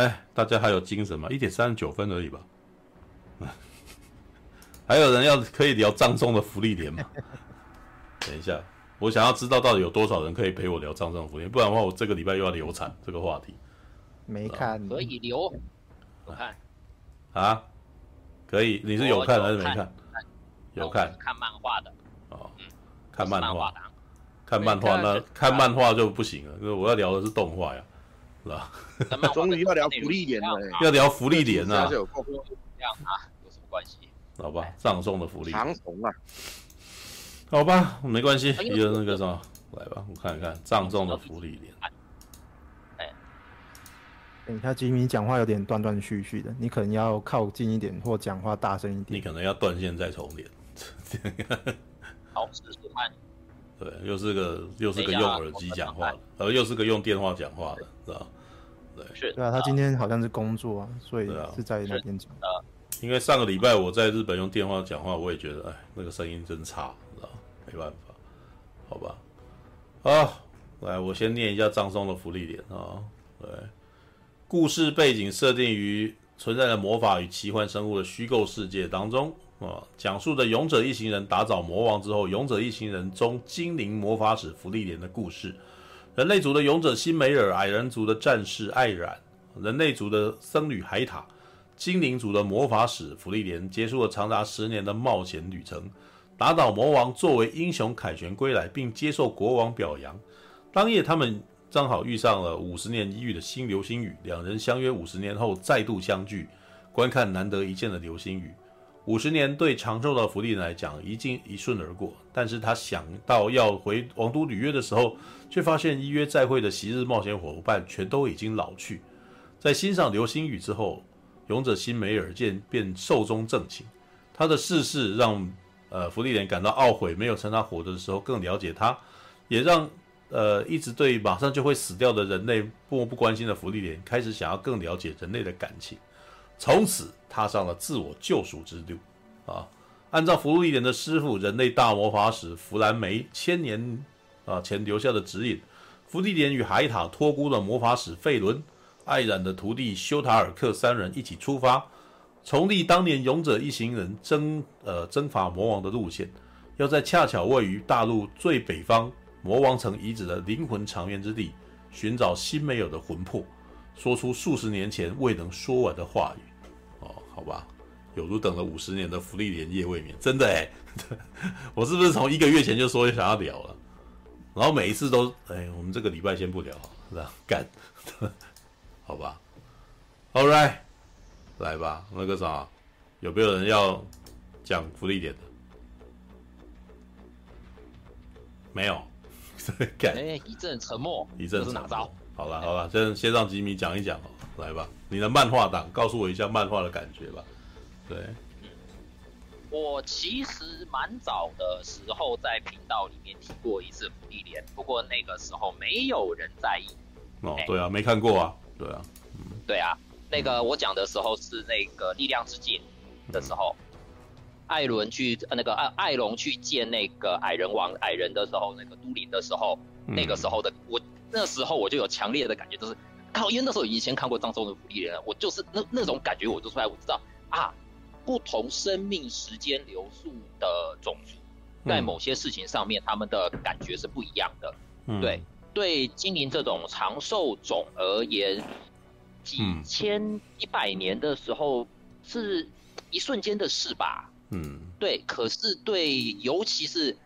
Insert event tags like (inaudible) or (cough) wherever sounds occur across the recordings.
哎，大家还有精神吗？一点三十九分而已吧。(laughs) 还有人要可以聊葬送的福利点吗？(laughs) 等一下，我想要知道到底有多少人可以陪我聊葬送的芙莉莲，不然的话，我这个礼拜又要流产这个话题。没看，可以留。有看啊？可以？你是有看还是没看？有看。看漫画的。哦。看漫画。看漫画那看漫画就不行了，因为我要聊的是动画呀，是吧？终于要聊福利点了，要聊福利点啊！这样啊，有什么关系？好吧，葬送的芙莉莲。长虫啊。好吧，没关系，一个那个什么，来吧，我看一看葬送的福利点。哎，等一下，吉米讲话有点断断续续的，你可能要靠近一点，或讲话大声一点。你可能要断线再重连。(laughs) 好，试试看。对，又是个又是个用耳机讲话的，呃，又是个用电话讲话的，是吧？对，是。对啊，他今天好像是工作啊，所以是在那边讲。因为上个礼拜我在日本用电话讲话，我也觉得，哎，那个声音真差，知道没办法，好吧。啊，来，我先念一下张松的福利点啊。对，故事背景设定于存在的魔法与奇幻生物的虚构世界当中啊，讲述着勇者一行人打倒魔王之后，勇者一行人中精灵魔法使芙莉莲的故事。人类族的勇者辛梅尔，矮人族的战士艾冉，人类族的僧侣海塔。精灵族的魔法使芙莉莲结束了长达十年的冒险旅程，打倒魔王，作为英雄凯旋归来，并接受国王表扬。当夜，他们正好遇上了五十年一遇的新流星雨，两人相约五十年后再度相聚，观看难得一见的流星雨。五十年对长寿的福利莲来讲一经一瞬而过，但是他想到要回王都履约的时候，却发现依约再会的昔日冒险伙伴全都已经老去。在欣赏流星雨之后。勇者新梅尔见便寿终正寝，他的逝世让呃芙莉莲感到懊悔，没有趁他活着的时候更了解他，也让呃一直对马上就会死掉的人类漠不关心的芙莉莲开始想要更了解人类的感情，从此踏上了自我救赎之路啊！按照芙莉莲的师傅人类大魔法使弗兰梅千年啊前留下的指引，芙莉莲与海塔托孤的魔法使费伦。艾冉的徒弟修塔尔克三人一起出发，重历当年勇者一行人征呃征伐魔王的路线，要在恰巧位于大陆最北方魔王城遗址的灵魂长眠之地，寻找新没有的魂魄，说出数十年前未能说完的话语。哦，好吧，有如等了五十年的福利连夜未眠，真的哎，(laughs) 我是不是从一个月前就说想要聊了，然后每一次都哎，我们这个礼拜先不聊，是吧？干。(laughs) 好吧，All right，来吧，那个啥，有没有人要讲福利点的？没有，(laughs) 干哎、欸，一阵沉默，一阵是哪招？好了好了，先先让吉米讲一讲，来吧，你的漫画党，告诉我一下漫画的感觉吧。对，我其实蛮早的时候在频道里面提过一次福利莲，不过那个时候没有人在意。哦，对啊，没看过啊。对啊，嗯，对啊，那个我讲的时候是那个力量之戒的时候，嗯、艾伦去那个艾艾隆去见那个矮人王矮人的时候，那个都灵的时候，嗯、那个时候的我那时候我就有强烈的感觉，就是靠，因为那时候以前看过葬送的芙莉莲，我就是那那种感觉，我就出来我知道啊，不同生命时间流速的种族，在某些事情上面，他们的感觉是不一样的，嗯、对。对精灵这种长寿种而言，几千一百年的时候是一瞬间的事吧？嗯，对。可是对，尤其是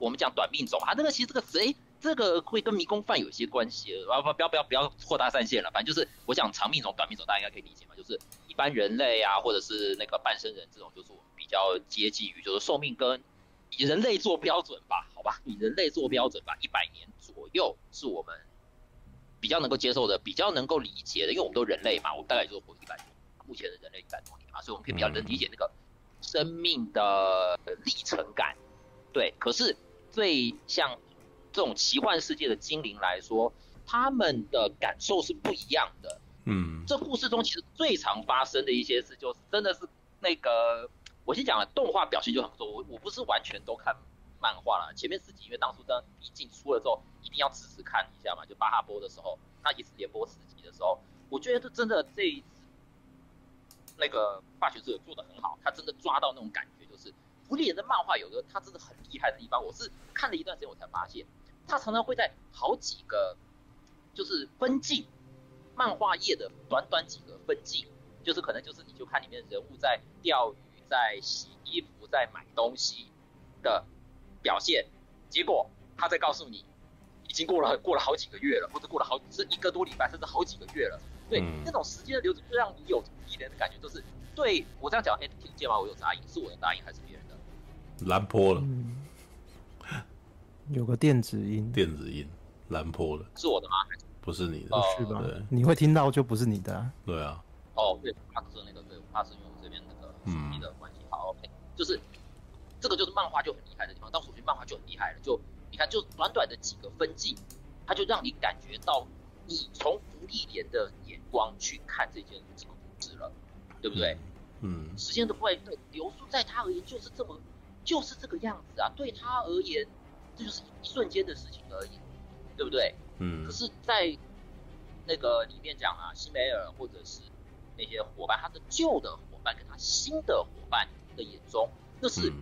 我们讲短命种啊，那个其实这个词，哎，这个会跟迷宫饭有一些关系。啊不，不要不要不要扩大战线了。反正就是我想长命种、短命种，大家应该可以理解嘛。就是一般人类啊，或者是那个半生人这种，就是我们比较接近于就是寿命跟以人类做标准吧，好吧，以人类做标准吧，一百年。左右是我们比较能够接受的，比较能够理解的，因为我们都人类嘛，我们大概就活一百年，目前的人类一百多年嘛，所以我们可以比较能理解那个生命的历程感。对，可是最像这种奇幻世界的精灵来说，他们的感受是不一样的。嗯，这故事中其实最常发生的一些事，就是真的是那个，我先讲了，动画表现就很不错，我我不是完全都看。漫画了，前面四集因为当初当毕竟出了之后，一定要支持看一下嘛。就巴哈播的时候，他一次连播四集的时候，我觉得真的这一次那个霸权者做的很好，他真的抓到那种感觉，就是福利人的漫画有个他真的很厉害的地方，我是看了一段时间我才发现，他常常会在好几个就是分镜，漫画页的短短几个分镜，就是可能就是你就看里面的人物在钓鱼、在洗衣服、在买东西的表现，结果他在告诉你。已经过了 (laughs) 过了好几个月了，或者过了好是一个多礼拜，甚至好几个月了。对，嗯、那种时间的流转，就让你有一点的感觉，就是对我这样讲，哎、欸，听见吗？我有杂音，是我的杂音还是别人的？蓝波了、嗯，有个电子音，电子音，蓝波的，是我的吗？不是你的，不是吧？对，你会听到就不是你的、啊。对啊。哦，对，怕是那个，对，怕是用这边那个手机的关系。嗯、好，OK，就是这个就是漫画就很厉害的地方，到手机漫画就很厉害了，就。你看，就短短的几个分镜，它就让你感觉到你从福利莲的眼光去看这件这个故事了，对不对？嗯。时间的会对流速，在他而言就是这么，就是这个样子啊。对他而言，这就是一瞬间的事情而已，对不对？嗯。可是，在那个里面讲啊，西梅尔或者是那些伙伴，他的旧的伙伴跟他新的伙伴的眼中，那是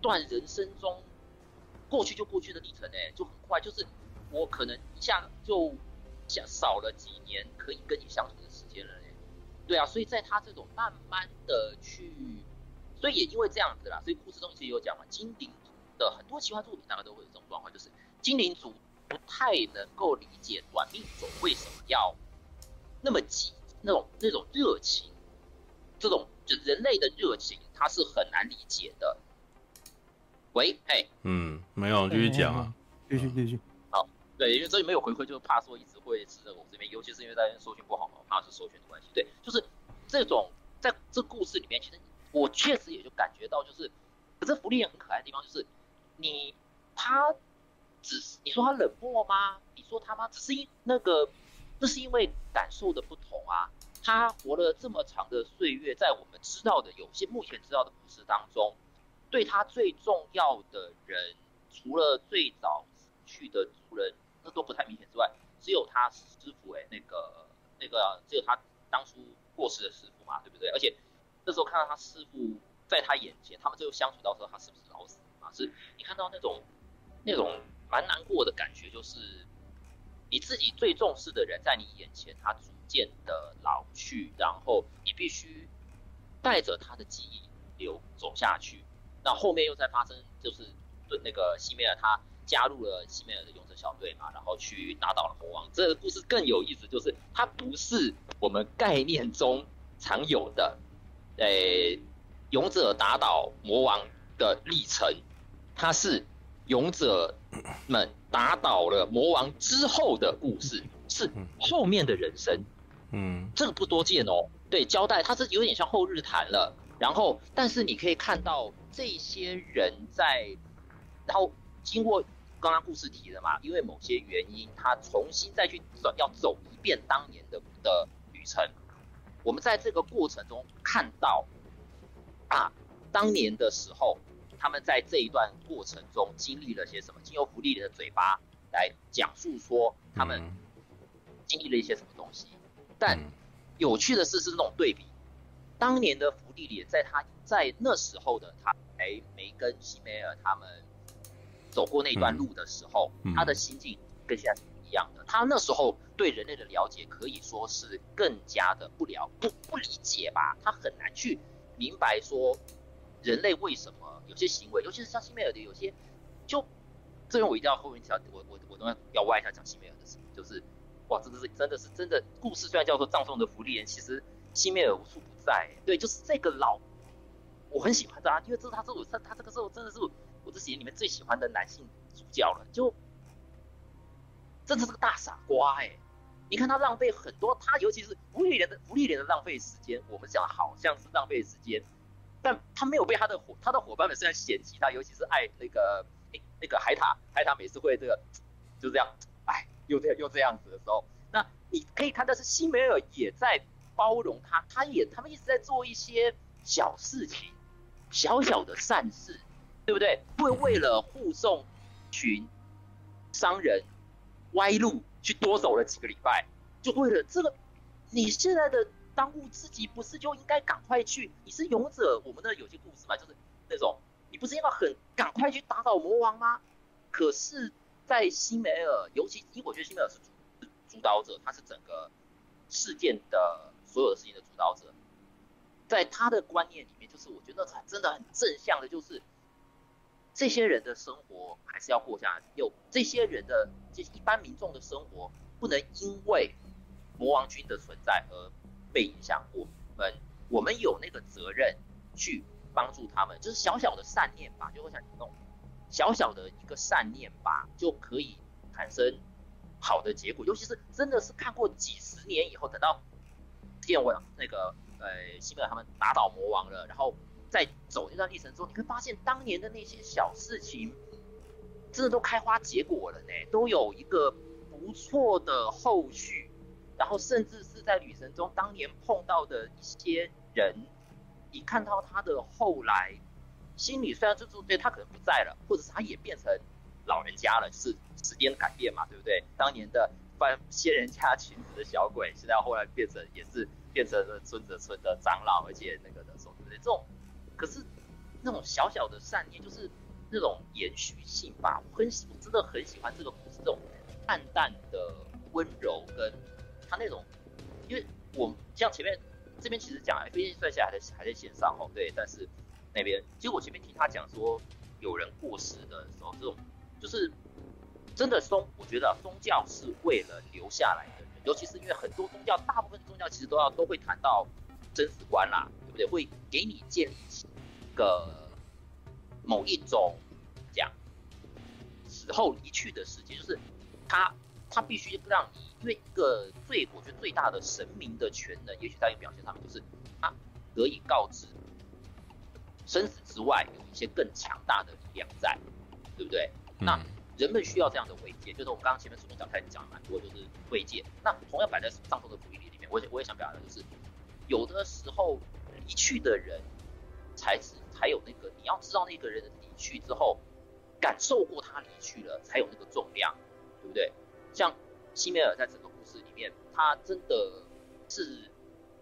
段人生中。过去就过去的历程哎，就很快，就是我可能一下就少少了几年可以跟你相处的时间了哎，对啊，所以在他这种慢慢的去，所以也因为这样子啦，所以故事中其实有讲嘛，精灵族的很多奇幻作品大概都会有这种状况，就是精灵族不太能够理解短命种为什么要那么急，那种那种热情，这种就人类的热情，他是很难理解的。喂，哎，嗯，没有，继续讲啊，继续继续。好，对，因为这里没有回馈，就是怕说一直会是我这边，尤其是因为大家搜寻不好嘛，怕是搜寻的关系。对，就是这种在这故事里面，其实我确实也就感觉到，就是，可是福利也很可爱的地方就是，你他只是你说他冷漠吗？你说他吗？只是因那个，那是因为感受的不同啊。他活了这么长的岁月，在我们知道的有些目前知道的故事当中。对他最重要的人，除了最早去的族人，那都不太明显之外，只有他师傅哎，那个那个只有他当初过世的师傅嘛，对不对？而且那时候看到他师傅在他眼前，他们最后相处到时候，他是不是老死是你看到那种那种蛮难过的感觉，就是你自己最重视的人在你眼前，他逐渐的老去，然后你必须带着他的记忆流走下去。那后面又在发生，就是对那个西梅尔他加入了西梅尔的勇者小队嘛，然后去打倒了魔王。这个故事更有意思，就是它不是我们概念中常有的，诶，勇者打倒魔王的历程，它是勇者们打倒了魔王之后的故事，是后面的人生。嗯，这个不多见哦。对，交代它是有点像后日谈了。然后，但是你可以看到。这些人在，然后经过刚刚故事提的嘛，因为某些原因，他重新再去走，要走一遍当年的的旅程。我们在这个过程中看到，啊，当年的时候，他们在这一段过程中经历了些什么？经由福利里的嘴巴来讲述说他们经历了一些什么东西。但有趣的是，是那种对比，当年的福利里在他在那时候的他。还没跟西梅尔他们走过那段路的时候，嗯嗯、他的心境跟现在是不一样的。他那时候对人类的了解可以说是更加的不了不不理解吧，他很难去明白说人类为什么有些行为，尤其是像西梅尔的有些，就这边我一定要后面讲，我我我都要要歪一下讲西梅尔的事，就是哇，真的是真的是真的故事虽然叫做葬送的福利人，其实西梅尔无处不在。对，就是这个老。我很喜欢他，因为这是他这我他他这个时候真的是我这几年里面最喜欢的男性主角了，就真的是个大傻瓜哎、你看他浪费很多，他尤其是福利人的福利人的浪费时间，我们讲好像是浪费时间，但他没有被他的伙他的伙伴们虽然嫌弃他，尤其是爱那个哎那个海塔海塔每次会这个就这样哎又这样又这样子的时候，那你可以看到是西梅尔也在包容他，他也他们一直在做一些小事情。小小的善事，对不对？会为了护送群商人歪路去多走了几个礼拜，就为了这个，你现在的当务之急不是就应该赶快去？你是勇者，我们的有些故事嘛，就是那种你不是应该很赶快去打倒魔王吗？可是，在辛梅尔，尤其因为我觉得辛梅尔是主主导者，他是整个事件的所有的事情的主导者，在他的观念里面，就是我觉得真的很正向的，就是这些人的生活还是要过下去，有这些人的这一般民众的生活不能因为魔王军的存在而被影响。我们我们有那个责任去帮助他们，就是小小的善念吧，就我想那种。小小的一个善念吧，就可以产生好的结果。尤其是真的是看过几十年以后，等到见完那个呃西门他们打倒魔王了，然后再走那段历程之后，你会发现当年的那些小事情，真的都开花结果了呢，都有一个不错的后续。然后甚至是在旅程中当年碰到的一些人，你看到他的后来。心里虽然就是对他可能不在了，或者是他也变成老人家了，是时间改变嘛，对不对？当年的翻仙人家裙子的小鬼，现在后来变成也是变成了村子村的长老，而且那个的时候，对不对？这种可是那种小小的善念，就是那种延续性吧。我很喜，我真的很喜欢这个故事，这种淡淡的温柔跟他那种，因为我像前面这边其实讲，飞机算起来还在还在线上哦，对，但是。那边，其实我前面听他讲说，有人过世的时候，这种就是真的宗，我觉得宗教是为了留下来的人，尤其是因为很多宗教，大部分宗教其实都要都会谈到生死观啦，对不对？会给你建立一个某一种讲死后离去的世界，就是他他必须让你，因为一个最我觉得最大的神明的权能，也许在一个表现上面，就是他得以告知。生死之外，有一些更强大的力量在，对不对？嗯、那人们需要这样的慰藉，就是我们刚刚前面主动讲开始讲蛮多，就是慰藉。那同样摆在葬送的福利里面，我也我也想表达的就是，有的时候离去的人才是才有那个，你要知道那个人的离去之后，感受过他离去了，才有那个重量，对不对？像西梅尔在整个故事里面，他真的是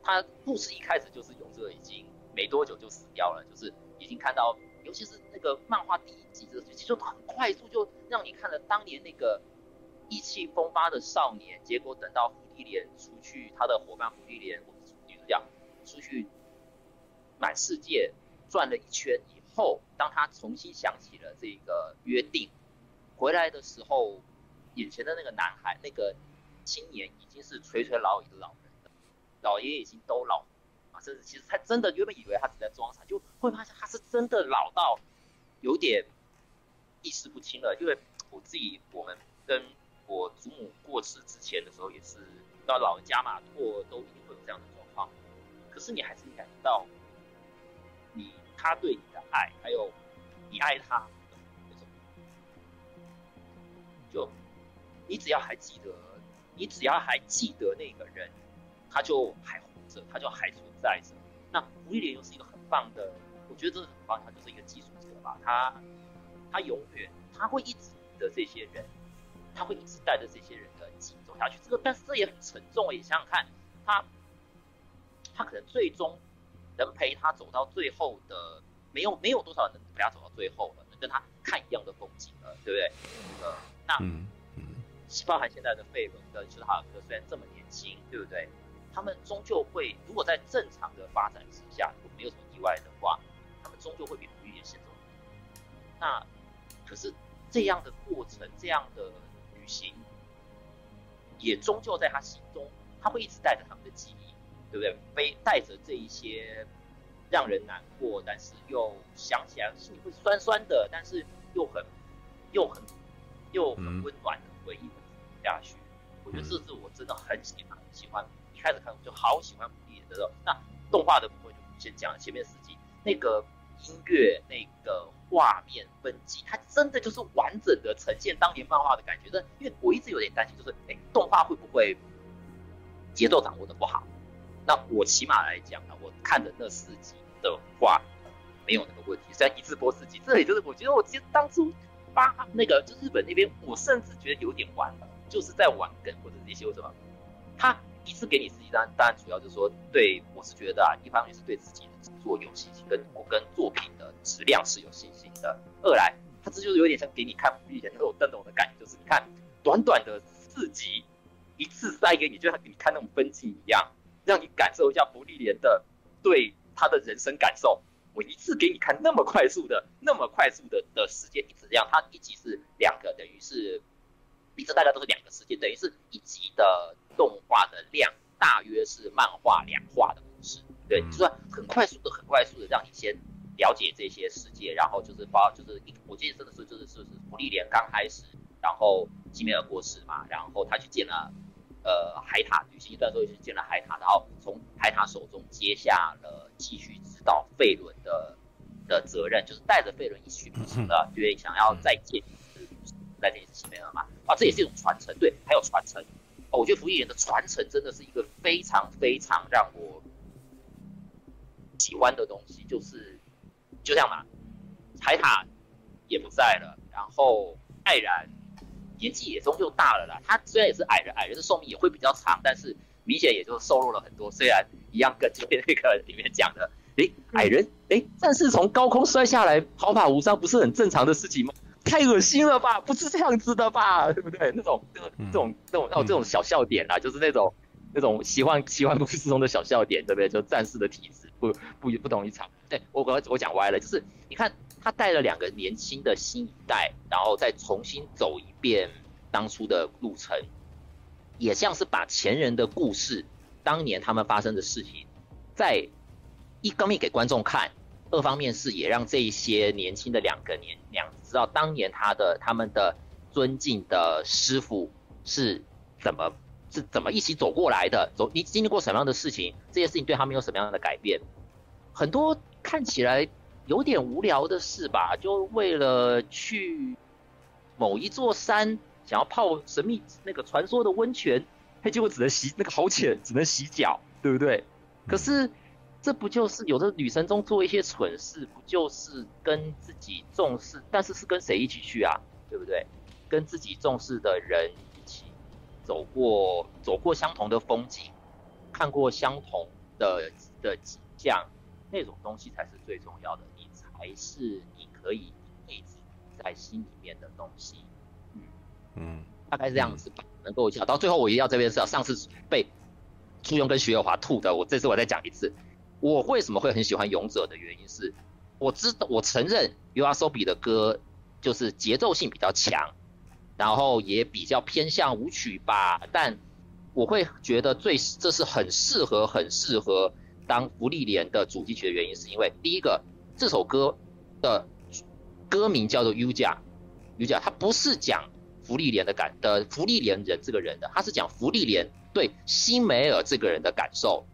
他故事一开始就是勇者已经。没多久就死掉了，就是已经看到，尤其是那个漫画第一集的，其实就很快速就让你看了当年那个意气风发的少年，结果等到芙莉莲出去，他的伙伴芙莉莲，或者是女主角出去满世界转了一圈以后，当他重新想起了这个约定，回来的时候，眼前的那个男孩，那个青年已经是垂垂老矣的老人了，老爷爷已经都老了啊。甚至其实他真的原本以为他只在装傻，就会发现他是真的老到有点意识不清了。因为我自己，我们跟我祖母过世之前的时候，也是到老人家嘛，或都一定会有这样的状况。可是你还是感觉到你他对你的爱，还有你爱他那种，就你只要还记得，你只要还记得那个人，他就还活着，他就还存。在着，那芙莉莲又是一个很棒的，我觉得这是很棒，他就是一个技术者吧，他他永远他会一直的这些人，他会一直带着这些人的一起走下去。这个但是这也很沉重，你想想看，他他可能最终能陪他走到最后的，没有没有多少人能陪他走到最后了，能跟他看一样的风景了，对不对？呃，那嗯，包含现在的费伦跟施塔尔克虽然这么年轻，对不对？他们终究会，如果在正常的发展之下，如果没有什么意外的话，他们终究会比芙莉莲先走。那可是这样的过程，这样的旅行，也终究在他心中，他会一直带着他们的记忆，对不对？背带着这一些让人难过，但是又想起来心里会酸酸的，但是又很又很又很温暖的回忆下去。我觉得这是我真的很喜欢喜欢。一开始看我就好喜欢的时候，那动画的部分就先讲了前面四集，那个音乐、那个画面分级，它真的就是完整的呈现当年漫画的感觉。但因为我一直有点担心，就是哎，动画会不会节奏掌握的不好？那我起码来讲呢，我看的那四集的话没有那个问题。虽然一次播四集，这里就是我觉得我其实当初发那个就日本那边，我甚至觉得有点晚了，就是在玩梗或者那些为什么，他。一次给你刺激，当然当然主要就是说，对我是觉得啊，一方面是对自己的制作有信心，跟我跟作品的质量是有信心的。二来，他这就是有点像给你看福利脸那种灯笼的感觉，就是你看短短的四集，一次塞给你，就像给你看那种分镜一样，让你感受一下福利脸的对他的人生感受。我一次给你看那么快速的，那么快速的的时间，一直这样，它一集是两个，等于是，一直大家都是两个世界，等于是一集的动画的量大约是漫画两话的故事，对，就是很快速的，很快速的让你先了解这些世界，然后就是包，就是我记得真的是就是是是芙莉莲刚开始，然后基梅尔过世嘛，然后他去见了呃海塔，旅行一段时候去见了海塔，然后从海塔手中接下了继续。指导费伦的的责任，就是带着费伦一起旅行了，因为想要再见一次，再见一次西梅尔嘛，啊，这也是一种传承，对，还有传承，哦，我觉得芙莉莲的传承真的是一个非常非常让我喜欢的东西，就是就像嘛，海塔也不在了，然后艾然年纪也终究大了啦，他虽然也是矮人，矮人的寿命也会比较长，但是明显也就瘦弱了很多，虽然一样跟这边那个里面讲的。诶，矮人，诶，战士从高空摔下来，毫发无伤，不是很正常的事情吗？太恶心了吧，不是这样子的吧，对不对？那种，这种，这种，这种，这种小笑点啊，就是那种，那种奇幻奇幻故事中的小笑点，对不对？就战士的体质不不不同一场。对，我我我讲歪了，就是你看他带了两个年轻的新一代，然后再重新走一遍当初的路程，也像是把前人的故事，当年他们发生的事情，在。一方面给观众看，二方面是也让这一些年轻的两个年两知道当年他的他们的尊敬的师傅是怎么是怎么一起走过来的，走你经历过什么样的事情，这些事情对他们有什么样的改变。很多看起来有点无聊的事吧，就为了去某一座山想要泡神秘那个传说的温泉，嘿，(laughs) 结果只能洗那个好浅，只能洗脚，对不对？可是。这不就是有的女生中做一些蠢事，不就是跟自己重视，但是是跟谁一起去啊？对不对？跟自己重视的人一起走过，走过相同的风景，看过相同的的景象，那种东西才是最重要的，你才是你可以一辈子在心里面的东西。嗯嗯，大概是这样子吧，嗯、能够讲到最后，我一定要这边是要上次被朱庸跟徐友华吐的，我这次我再讲一次。我为什么会很喜欢勇者的原因是，我知道我承认 u a s o b i 的歌就是节奏性比较强，然后也比较偏向舞曲吧。但我会觉得最这是很适合很适合当福利莲的主题曲的原因，是因为第一个这首歌的歌名叫做 Yuja，Yuja 它不是讲芙莉莲的感的芙莉莲人这个人的，它是讲芙莉莲对辛梅尔这个人的感受。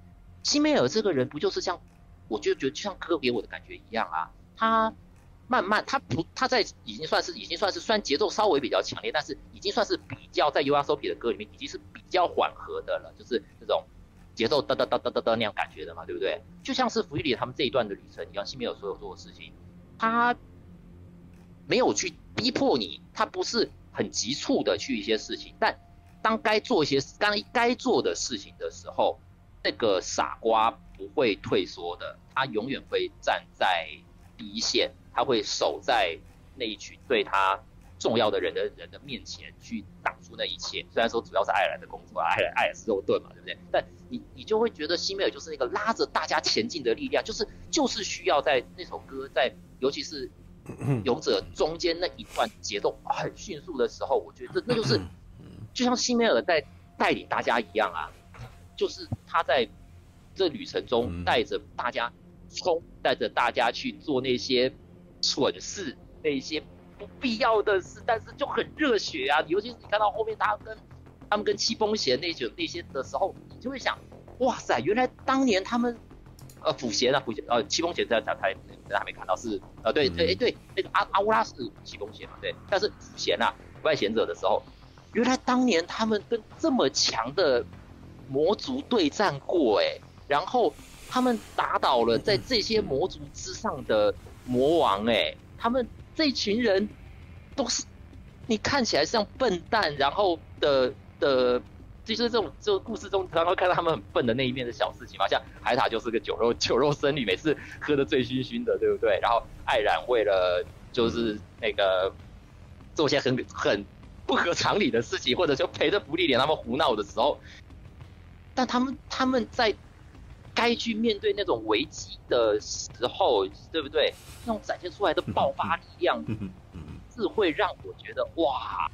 辛梅尔这个人不就是像，我就觉得就像歌给我的感觉一样啊。他慢慢，他不，他在已经算是已经算是虽然节奏稍微比较强烈，但是已经算是比较在 YOASOBI 的歌里面已经是比较缓和的了，就是这种节奏哒哒哒哒哒哒那样感觉的嘛，对不对？就像是弗伊里他们这一段的旅程一样，辛梅尔所有做的事情，他没有去逼迫你，他不是很急促的去一些事情，但当该做一些该该做的事情的时候。那个傻瓜不会退缩的，他永远会站在第一线，他会守在那一群对他重要的人的人的面前去挡住那一切。虽然说主要是爱尔兰的工作，爱尔爱尔斯肉盾嘛，对不对？但你你就会觉得西梅尔就是那个拉着大家前进的力量，就是就是需要在那首歌在尤其是 (clears throat) 勇者中间那一段节奏很迅速的时候，我觉得那就是 (clears throat) 就像西梅尔在带领大家一样啊。就是他在这旅程中带着大家冲，带着大家去做那些蠢事，那些不必要的事，但是就很热血啊！尤其是你看到后面他跟他们跟七风贤那些那些的时候，你就会想，哇塞，原来当年他们呃辅贤啊辅贤呃七风贤在在台在还没看到是呃对对哎对那个阿阿乌拉是七风贤嘛对，但是辅贤啊外贤者的时候，原来当年他们跟这么强的。魔族对战过哎，然后他们打倒了在这些魔族之上的魔王哎，他们这群人都是你看起来像笨蛋，然后的的就是这种这个故事中，常常会看到他们很笨的那一面的小事情嘛，像海塔就是个酒肉 (laughs) 酒肉僧侣，每次喝得醉醺醺的，对不对？然后艾然为了就是那个做些很很不合常理的事情，或者说陪着芙莉莲他们胡闹的时候，但他们他们在该去面对那种危机的时候，对不对？那种展现出来的爆发力量，是会让我觉得哇，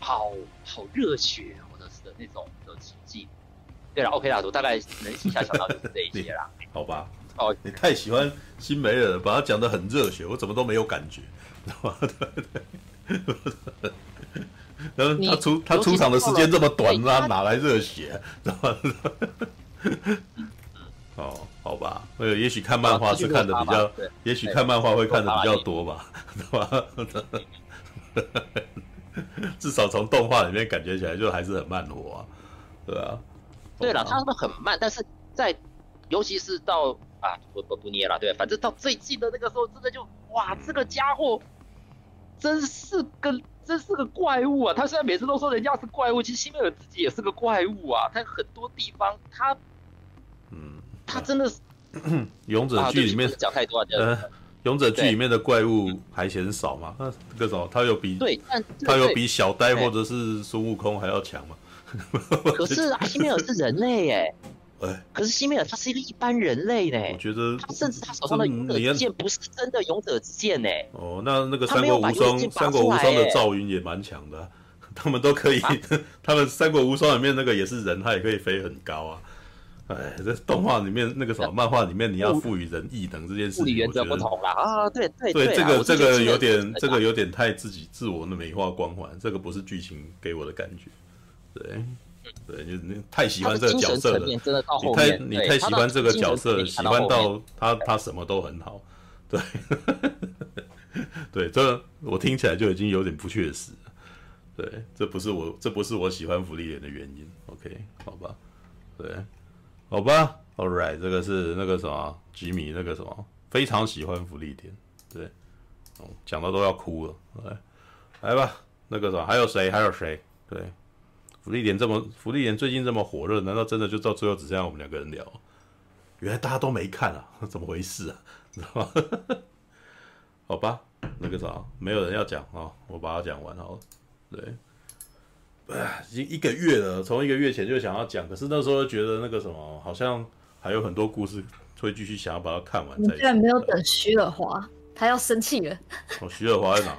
好好热血或者是。的那种的奇迹，对了，OK 啦，我大概能一下想到就是这一些啦。(laughs) 好吧，哦，你太喜欢新梅尔了，把他讲的很热血，我怎么都没有感觉，知道吗？对对。然后他出他出场的时间这么短，他哪来热血？知道吗？(laughs) 哦，好吧，呃，也许看漫画是看的比较，也许看漫画会看的比较多吧，(laughs) 知道吧？(laughs) 至少从动画里面感觉起来就还是很慢活啊，对啊。对了，他们很慢，但是在尤其是到啊不不不捏了，对，反正到最近的那个时候，真的就哇，这个家伙真是个真是个怪物啊！他虽然每次都说人家是怪物，其实辛梅尔自己也是个怪物啊。他很多地方他嗯，他真的是勇者剧里面讲太多了。呃勇者剧里面的怪物还嫌少吗？那这个什么，他有比对，他有比小呆或者是孙悟空还要强吗？可是啊，辛梅尔是人类耶，哎，可是西梅尔他是一个一般人类呢。我觉得他甚至他手上的勇者之剑不是真的勇者之剑呢。哦，那那个三国无双，三国无双的赵云也蛮强的，(laughs) 他们都可以，(laughs) 他们三国无双里面那个也是人，他也可以飞很高啊。哎，这动画里面那个什么，漫画里面你要赋予人异能这件事情，原则不同啦。啊，对对对，这个这个有点，这个有点太自己自我的美化光环，这个不是剧情给我的感觉，对对，就你太喜欢这个角色了，你太你太喜欢这个角色，喜欢到他他什么都很好，对 (laughs) 对，这我听起来就已经有点不确实，对，这不是我这不是我喜欢芙莉莲的原因，OK，好吧，对。好吧，All right，这个是那个什么吉米，那个什么非常喜欢芙莉莲，对，讲的都要哭了，来，来吧，那个什么还有谁？还有谁？对，芙莉莲这么福利点最近这么火热，难道真的就到最后只剩下我们两个人聊？原来大家都没看啊，(laughs) 怎么回事啊？知道吗？好吧，那个啥，没有人要讲啊，我把它讲完好了，对。哎，已经一个月了，从一个月前就想要讲，可是那时候觉得那个什么，好像还有很多故事会继续想要把它看完。你居然没有等徐尔华，他要生气了。哦，徐尔华在哪？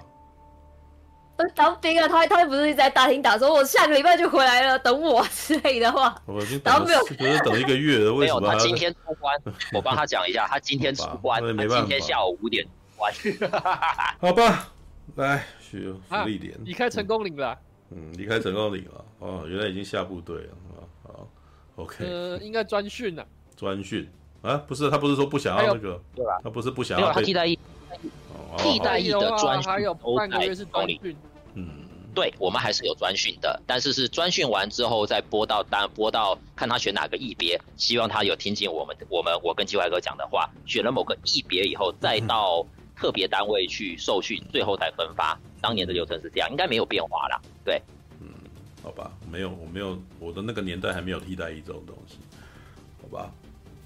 当兵啊，他他不是一直在大厅打说，我下个礼拜就回来了，等我之类的话。我已经等了，可是等一个月了，为什么？他今天出关，我帮他讲一下，他今天 (laughs) 出关，他今天下午五点出关。(laughs) 好吧，来，徐芙莉莲离开成功岭了。嗯，离开成功岭了哦，原来已经下部队了啊。好，OK。呃，应该专训了。专训啊？不是，他不是说不想要那个，对吧？他不是不想要他替代役，替代役的专训还有半个月是专训。嗯，对，我们还是有专训的，但是是专训完之后再播到单播到看他选哪个异别，希望他有听进我们我们我跟季怀哥讲的话，选了某个异别以后，再到特别单位去受训，最后才分发。当年的流程是这样，应该没有变化啦。对，嗯，好吧，没有，我没有，我的那个年代还没有替代役这种东西，好吧。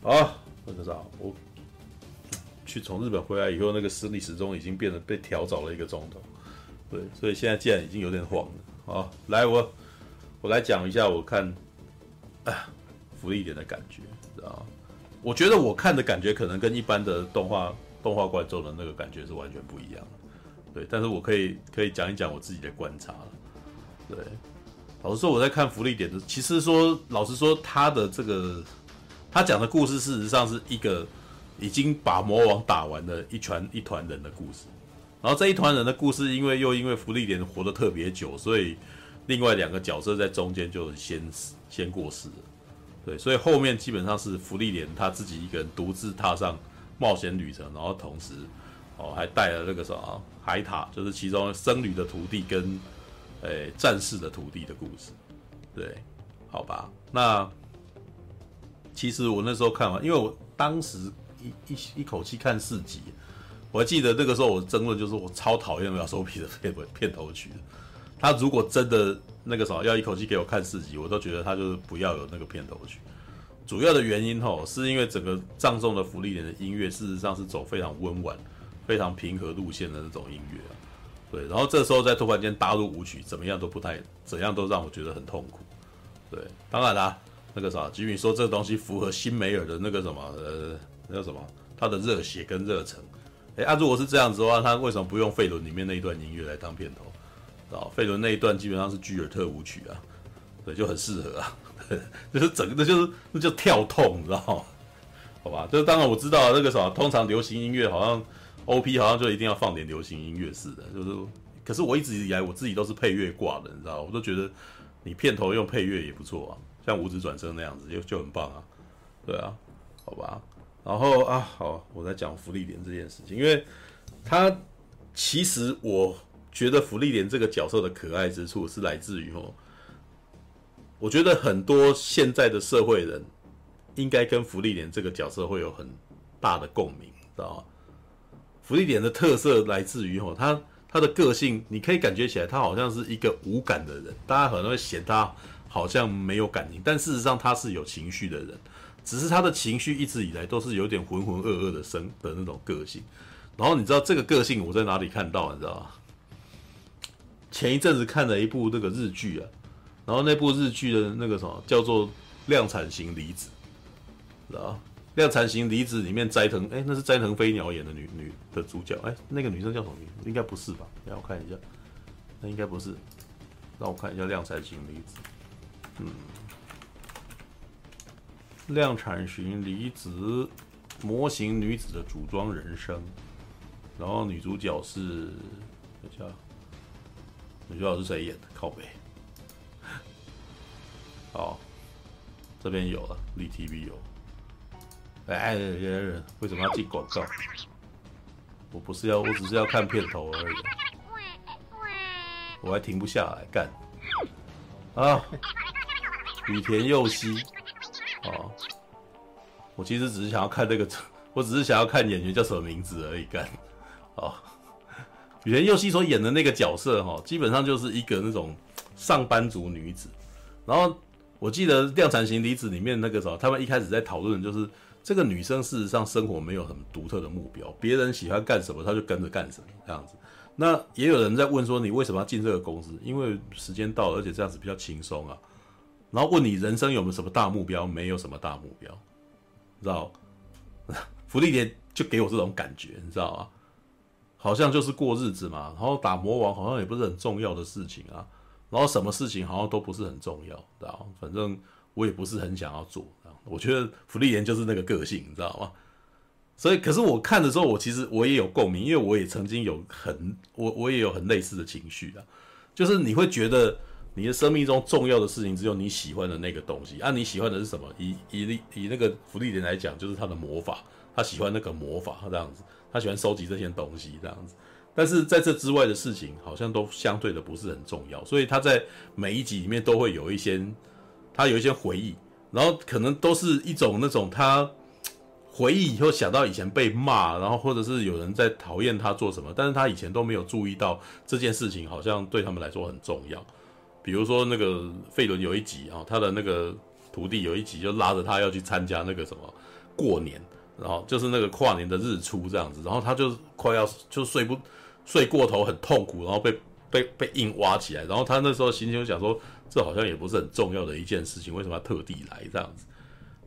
啊，那个啥，我去从日本回来以后，那个生理时钟已经变得被调早了一个钟头，对，所以现在既然已经有点晃了。好，来我我来讲一下我看啊福利点的感觉，知道？我觉得我看的感觉可能跟一般的动画动画观众的那个感觉是完全不一样的。对，但是我可以可以讲一讲我自己的观察了。对，老实说，我在看福利点的，其实说老实说，他的这个他讲的故事，事实上是一个已经把魔王打完的一团一团人的故事。然后这一团人的故事，因为又因为芙莉莲活得特别久，所以另外两个角色在中间就先死先过世了。对，所以后面基本上是芙莉莲他自己一个人独自踏上冒险旅程，然后同时。哦，还带了那个什么海塔，就是其中僧侣的徒弟跟，诶、战士的徒弟的故事，对，好吧。那其实我那时候看完，因为我当时一一一口气看四集，我记得那个时候我争论就是我超讨厌《秒兽皮》的片尾片头曲，他如果真的那个什么要一口气给我看四集，我都觉得他就是不要有那个片头曲。主要的原因吼，是因为整个葬送的芙莉莲的音乐，事实上是走非常温婉、非常平和路线的那种音乐。对，然后这时候再突然间搭入舞曲，怎么样都不太，怎样都让我觉得很痛苦。对，当然啦，那个啥，吉米说这个东西符合辛梅尔的那个什么，呃，那叫什么，他的热血跟热忱。哎，啊，如果是这样子的话，他为什么不用费伦里面那一段音乐来当片头？啊，费伦那一段基本上是居尔特舞曲啊，对，就很适合啊。就是整个，那就是那就跳痛，你知道吗？好吧，就是当然我知道那个什么，通常流行音乐好像 OP 好像就一定要放点流行音乐似的，就是，可是我一直以来我自己都是配乐挂的，你知道？我都觉得你片头用配乐也不错啊，像五指转身那样子就就很棒啊，对啊，好吧，然后啊，好，我在讲福利莲这件事情，因为他其实我觉得福利莲这个角色的可爱之处是来自于哦。我觉得很多现在的社会人应该跟福利莲这个角色会有很大的共鸣，知道吗？福利莲的特色来自于吼，他他的个性，你可以感觉起来，他好像是一个无感的人，大家可能会嫌他好像没有感情，但事实上他是有情绪的人，只是他的情绪一直以来都是有点浑浑噩噩的生的那种个性。然后你知道这个个性我在哪里看到？你知道吗？前一阵子看了一部那个日剧啊。然后那部日剧的那个什么叫做《量产型离子》，知道？《量产型离子》里面斋藤，哎，那是斋藤飞鸟演的女女的主角，哎，那个女生叫什么名字？应该不是吧？让我看一下，那应该不是。让我看一下《量产型离子》，嗯，《量产型离子》模型女子的组装人生，然后女主角是，等一下，女主角是谁演的？靠北。(laughs) 好，这边有了，立 TV 有。哎，为什么要进广告？我不是要，我只是要看片头而已。我还停不下来干。啊，羽田佑希。哦，我其实只是想要看那个，(laughs) 我只是想要看演员叫什么名字而已干。哦，羽田佑希所演的那个角色哈，基本上就是一个那种上班族女子，然后。我记得《量产型离子》里面那个时候，他们一开始在讨论，就是这个女生事实上生活没有很独特的目标，别人喜欢干什么，她就跟着干什么这样子。那也有人在问说，你为什么要进这个公司？因为时间到了，而且这样子比较轻松啊。然后问你人生有没有什么大目标？没有什么大目标，你知道？福利点就给我这种感觉，你知道吗？好像就是过日子嘛，然后打魔王好像也不是很重要的事情啊。然后什么事情好像都不是很重要，知道？反正我也不是很想要做。我觉得芙莉莲就是那个个性，你知道吗？所以，可是我看的时候，我其实我也有共鸣，因为我也曾经有很我我也有很类似的情绪啊。就是你会觉得你的生命中重要的事情只有你喜欢的那个东西啊。你喜欢的是什么？以以以那个福利点来讲，就是他的魔法，他喜欢那个魔法这样子，他喜欢收集这些东西这样子。但是在这之外的事情，好像都相对的不是很重要，所以他在每一集里面都会有一些，他有一些回忆，然后可能都是一种那种他 (tsk) 回忆以后想到以前被骂，然后或者是有人在讨厌他做什么，但是他以前都没有注意到这件事情好像对他们来说很重要。比如说那个费伦有一集啊，他的那个徒弟有一集就拉着他要去参加那个什么过年，然后就是那个跨年的日出这样子，然后他就快要就睡不。睡过头很痛苦，然后被被被硬挖起来，然后他那时候心情就想说，这好像也不是很重要的一件事情，为什么要特地来这样子？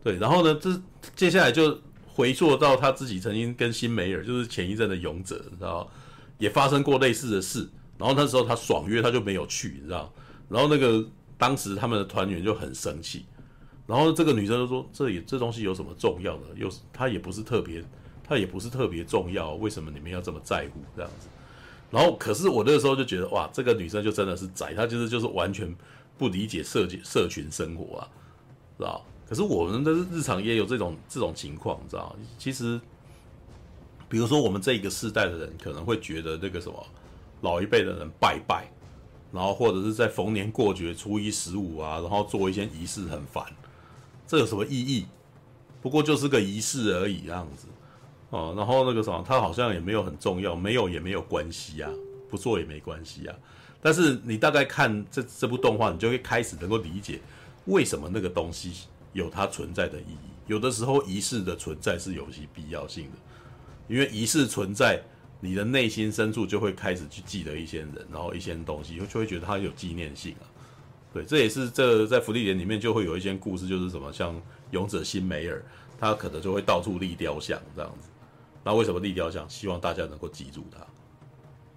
对，然后呢，这接下来就回溯到他自己曾经跟辛梅尔，就是前一阵的勇者，你知道，也发生过类似的事，然后那时候他爽约他就没有去，你知道，然后那个当时他们的团员就很生气，然后这个女生就说，这里这东西有什么重要的？又是他也不是特别，她也不是特别重要，为什么你们要这么在乎这样子？然后，可是我那时候就觉得，哇，这个女生就真的是宅，她就是就是完全不理解社社群生活啊，知道？可是我们的日常也有这种这种情况，知道？其实，比如说我们这一个世代的人可能会觉得那个什么老一辈的人拜拜，然后或者是在逢年过节、初一十五啊，然后做一些仪式很烦，这有什么意义？不过就是个仪式而已，这样子。哦，然后那个什么，它好像也没有很重要，没有也没有关系啊，不做也没关系啊。但是你大概看这这部动画，你就会开始能够理解为什么那个东西有它存在的意义。有的时候仪式的存在是有其必要性的，因为仪式存在，你的内心深处就会开始去记得一些人，然后一些东西，就会觉得它有纪念性啊。对，这也是这在福利点里面就会有一些故事，就是什么像勇者辛梅尔，他可能就会到处立雕像这样子。那为什么立雕像？希望大家能够记住他。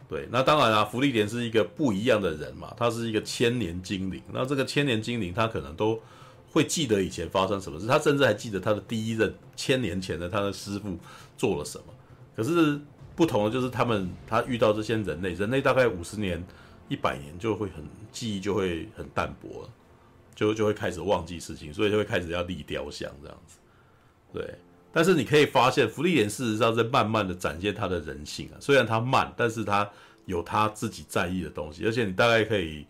对，那当然啦，福利莲是一个不一样的人嘛，他是一个千年精灵。那这个千年精灵，他可能都会记得以前发生什么事，他甚至还记得他的第一任千年前的他的师傅做了什么。可是不同的就是他们，他遇到这些人类，人类大概五十年。一百年就会很记忆就会很淡薄了，就就会开始忘记事情，所以就会开始要立雕像这样子。对，但是你可以发现，福利莲事实上在慢慢的展现他的人性啊，虽然他慢，但是他有他自己在意的东西，而且你大概可以，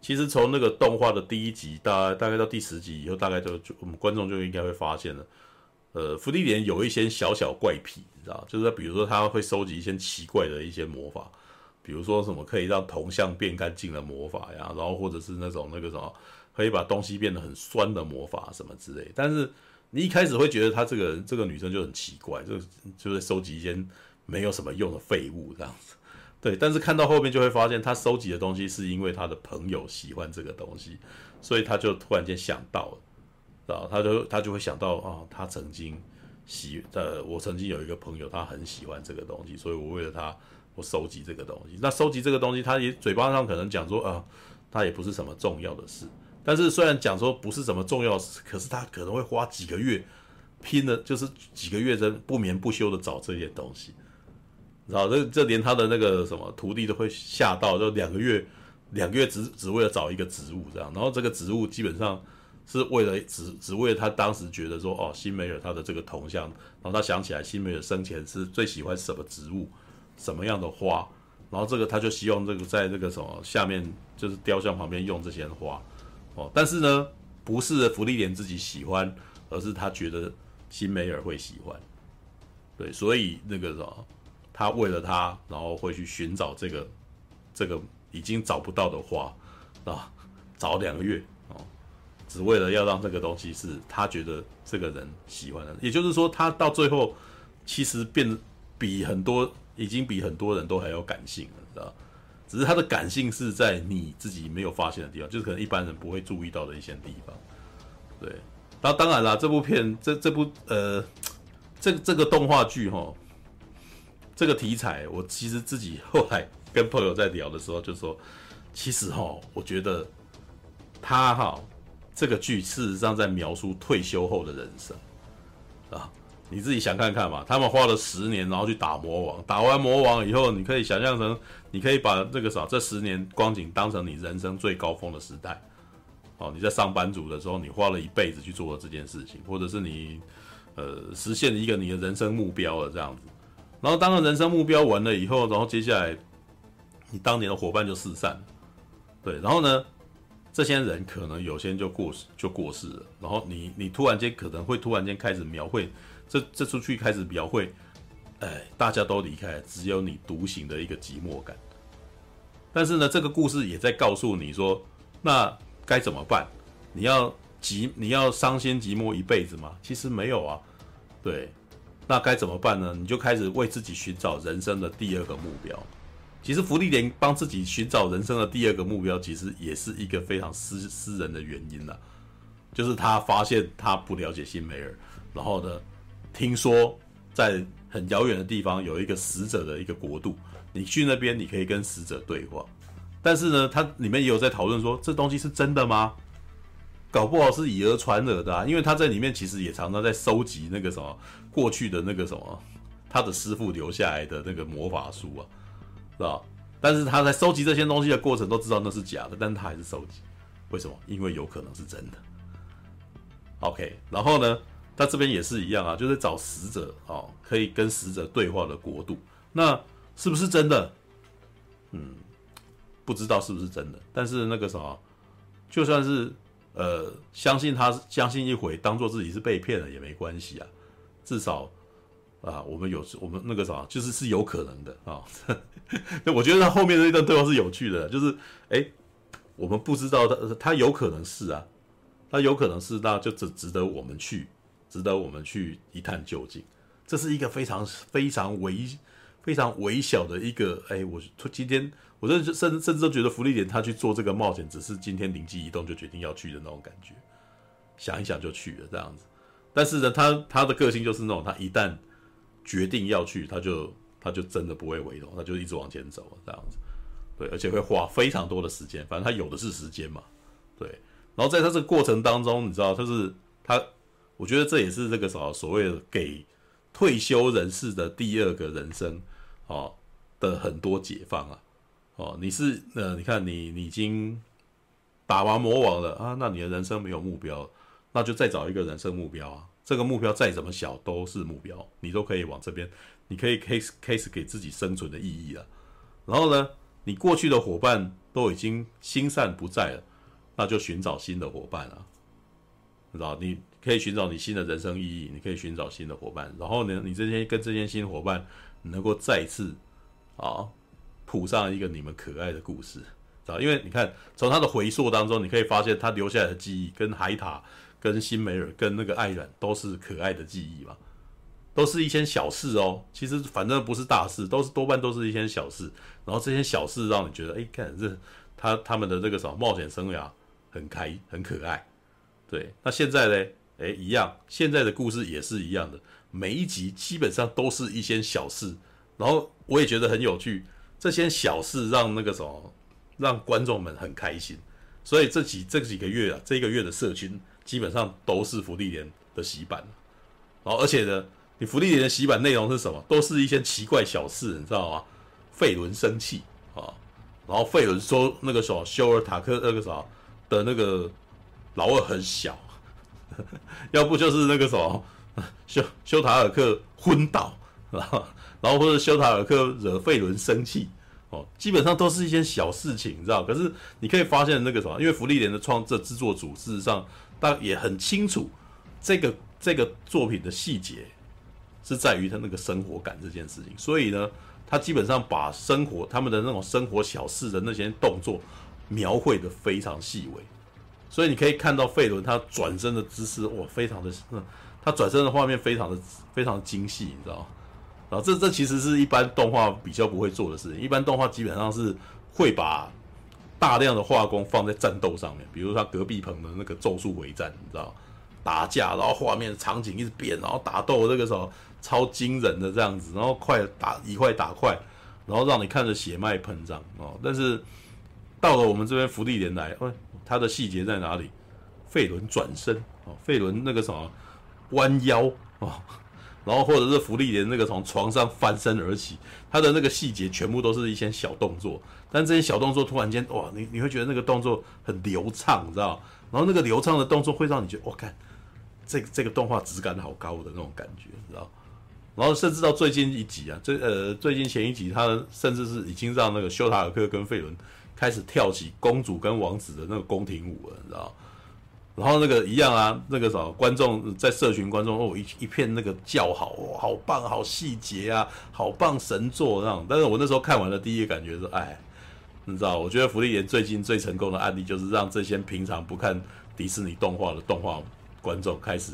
其实从那个动画的第一集大概大概到第十集以后，大概就就我们观众就应该会发现了，呃，芙莉莲有一些小小怪癖，你知道，就是比如说他会收集一些奇怪的一些魔法。比如说什么可以让铜像变干净的魔法呀，然后或者是那种那个什么可以把东西变得很酸的魔法什么之类。但是你一开始会觉得她这个人这个女生就很奇怪，就就是收集一些没有什么用的废物这样子。对，但是看到后面就会发现，她收集的东西是因为她的朋友喜欢这个东西，所以她就突然间想到了，然后她就他就会想到啊，他曾经喜呃，我曾经有一个朋友，他很喜欢这个东西，所以我为了他。我收集这个东西，那收集这个东西，他也嘴巴上可能讲说啊，他也不是什么重要的事。但是虽然讲说不是什么重要的事，可是他可能会花几个月拼的，就是几个月真不眠不休的找这些东西。然后这这连他的那个什么徒弟都会吓到，就两个月，两个月只只为了找一个植物这样。然后这个植物基本上是为了只只为了他当时觉得说哦，辛梅尔他的这个铜像，然后他想起来辛梅尔生前是最喜欢什么植物。什么样的花，然后这个他就希望这个在这个什么下面，就是雕像旁边用这些花，哦，但是呢，不是芙莉莲自己喜欢，而是他觉得辛梅尔会喜欢，对，所以那个什么，他为了他，然后会去寻找这个这个已经找不到的花，啊，找两个月，只为了要让这个东西是他觉得这个人喜欢的，也就是说，他到最后其实变比很多。已经比很多人都还要感性了，知道？只是他的感性是在你自己没有发现的地方，就是可能一般人不会注意到的一些地方。对，那当然啦，这部片这这部呃，这这个动画剧哈，这个题材，我其实自己后来跟朋友在聊的时候就说，其实哈，我觉得他哈这个剧事实上在描述退休后的人生啊。你自己想看看嘛，他们花了十年，然后去打魔王，打完魔王以后，你可以想象成，你可以把这个啥，这十年光景当成你人生最高峰的时代。哦，你在上班族的时候，你花了一辈子去做了这件事情，或者是你，呃，实现一个你的人生目标了这样子。然后当了人生目标完了以后，然后接下来，你当年的伙伴就四散，对，然后呢，这些人可能有些就过世，就过世了，然后你你突然间可能会突然间开始描绘。这这出去开始描绘，哎，大家都离开，只有你独行的一个寂寞感。但是呢，这个故事也在告诉你说，那该怎么办？你要寂，你要伤心寂寞一辈子吗？其实没有啊。对，那该怎么办呢？你就开始为自己寻找人生的第二个目标。其实芙莉莲帮自己寻找人生的第二个目标，其实也是一个非常私私人的原因了，就是他发现他不了解辛梅尔，然后呢，听说在很遥远的地方有一个死者的一个国度，你去那边你可以跟死者对话。但是呢，他里面也有在讨论说，这东西是真的吗？搞不好是以讹传讹的啊，因为他在里面其实也常常在收集那个什么过去的那个什么他的师傅留下来的那个魔法书啊，是吧？但是他在收集这些东西的过程都知道那是假的，但他还是收集，为什么？因为有可能是真的。OK，然后呢？他这边也是一样啊，就是找死者哦，可以跟死者对话的国度，那是不是真的？嗯，不知道是不是真的。但是那个什么，就算是呃相信他相信一回，当做自己是被骗了也没关系啊。至少啊，我们有我们那个啥，就是是有可能的啊。(laughs) 那我觉得他后面那段对话是有趣的，就是哎，我们不知道他他有可能是啊，他有可能是，那就值值得我们去，值得我们去一探究竟。这是一个非常非常微非常微小的一个哎，我今天我甚至甚至都觉得芙莉莲他去做这个冒险，只是今天灵机一动就决定要去的那种感觉，想一想就去了这样子。但是呢，他他的个性就是那种，他一旦决定要去，他就他就真的不会回头，他就一直往前走这样子，对，而且会花非常多的时间，反正他有的是时间嘛，对。然后在他这个过程当中，你知道，就是他，我觉得这也是这个什么所谓的给退休人士的第二个人生哦的很多解放啊，哦，你是呃，你看你你已经打完魔王了啊，那你的人生没有目标，那就再找一个人生目标啊。这个目标再怎么小都是目标，你都可以往这边，你可以 case case 给自己生存的意义了。然后呢，你过去的伙伴都已经心散不在了，那就寻找新的伙伴了，知道？你可以寻找你新的人生意义，你可以寻找新的伙伴。然后呢，你这些跟这些新伙伴能够再次啊谱上一个你们可爱的故事，知道？因为你看从他的回溯当中，你可以发现他留下来的记忆跟海塔。跟辛梅尔、跟那个艾冉都是可爱的记忆嘛，都是一些小事哦。其实反正不是大事，都是多半都是一些小事。然后这些小事让你觉得，哎，看这他他们的这个什么冒险生涯很开很可爱。对，那现在呢？哎，一样，现在的故事也是一样的，每一集基本上都是一些小事。然后我也觉得很有趣，这些小事让那个什么让观众们很开心。所以这几这几个月啊，这一个月的社群。基本上都是福利连的洗版，然后而且呢，你福利连的洗版内容是什么？都是一些奇怪小事，你知道吗？费伦生气啊，然后费伦说那个什么修尔塔克那个啥的那个老二很小，(laughs) 要不就是那个什么修修塔尔克昏倒，然 (laughs) 后然后或者修塔尔克惹费伦生气哦，基本上都是一些小事情，你知道？可是你可以发现那个什么，因为福利连的创这制作组事实上。但也很清楚，这个这个作品的细节是在于他那个生活感这件事情，所以呢，他基本上把生活他们的那种生活小事的那些动作描绘得非常细微，所以你可以看到费伦他转身的姿势，哇，非常的，他转身的画面非常的非常精细，你知道吗？然后这这其实是一般动画比较不会做的事情，一般动画基本上是会把。大量的画工放在战斗上面，比如他隔壁棚的那个咒术回战，你知道，打架，然后画面场景一直变，然后打斗这个时候超惊人的这样子，然后快打一块打快，然后让你看着血脉喷张哦。但是到了我们这边福利连来，喂，它的细节在哪里？费伦转身哦，费伦那个什么弯腰哦。然后或者是福利连那个从床上翻身而起，他的那个细节全部都是一些小动作，但这些小动作突然间哇，你你会觉得那个动作很流畅，你知道？然后那个流畅的动作会让你觉得，我看这这个动画质感好高的那种感觉，你知道？然后甚至到最近一集啊，最呃最近前一集，他甚至是已经让那个修塔尔克跟费伦开始跳起公主跟王子的那个宫廷舞了，你知道？然后那个一样啊，那个什么观众在社群观众哦一一片那个叫好哦，好棒，好细节啊，好棒神作那种。但是我那时候看完了，第一个感觉是，哎，你知道，我觉得福利莲最近最成功的案例就是让这些平常不看迪士尼动画的动画观众开始，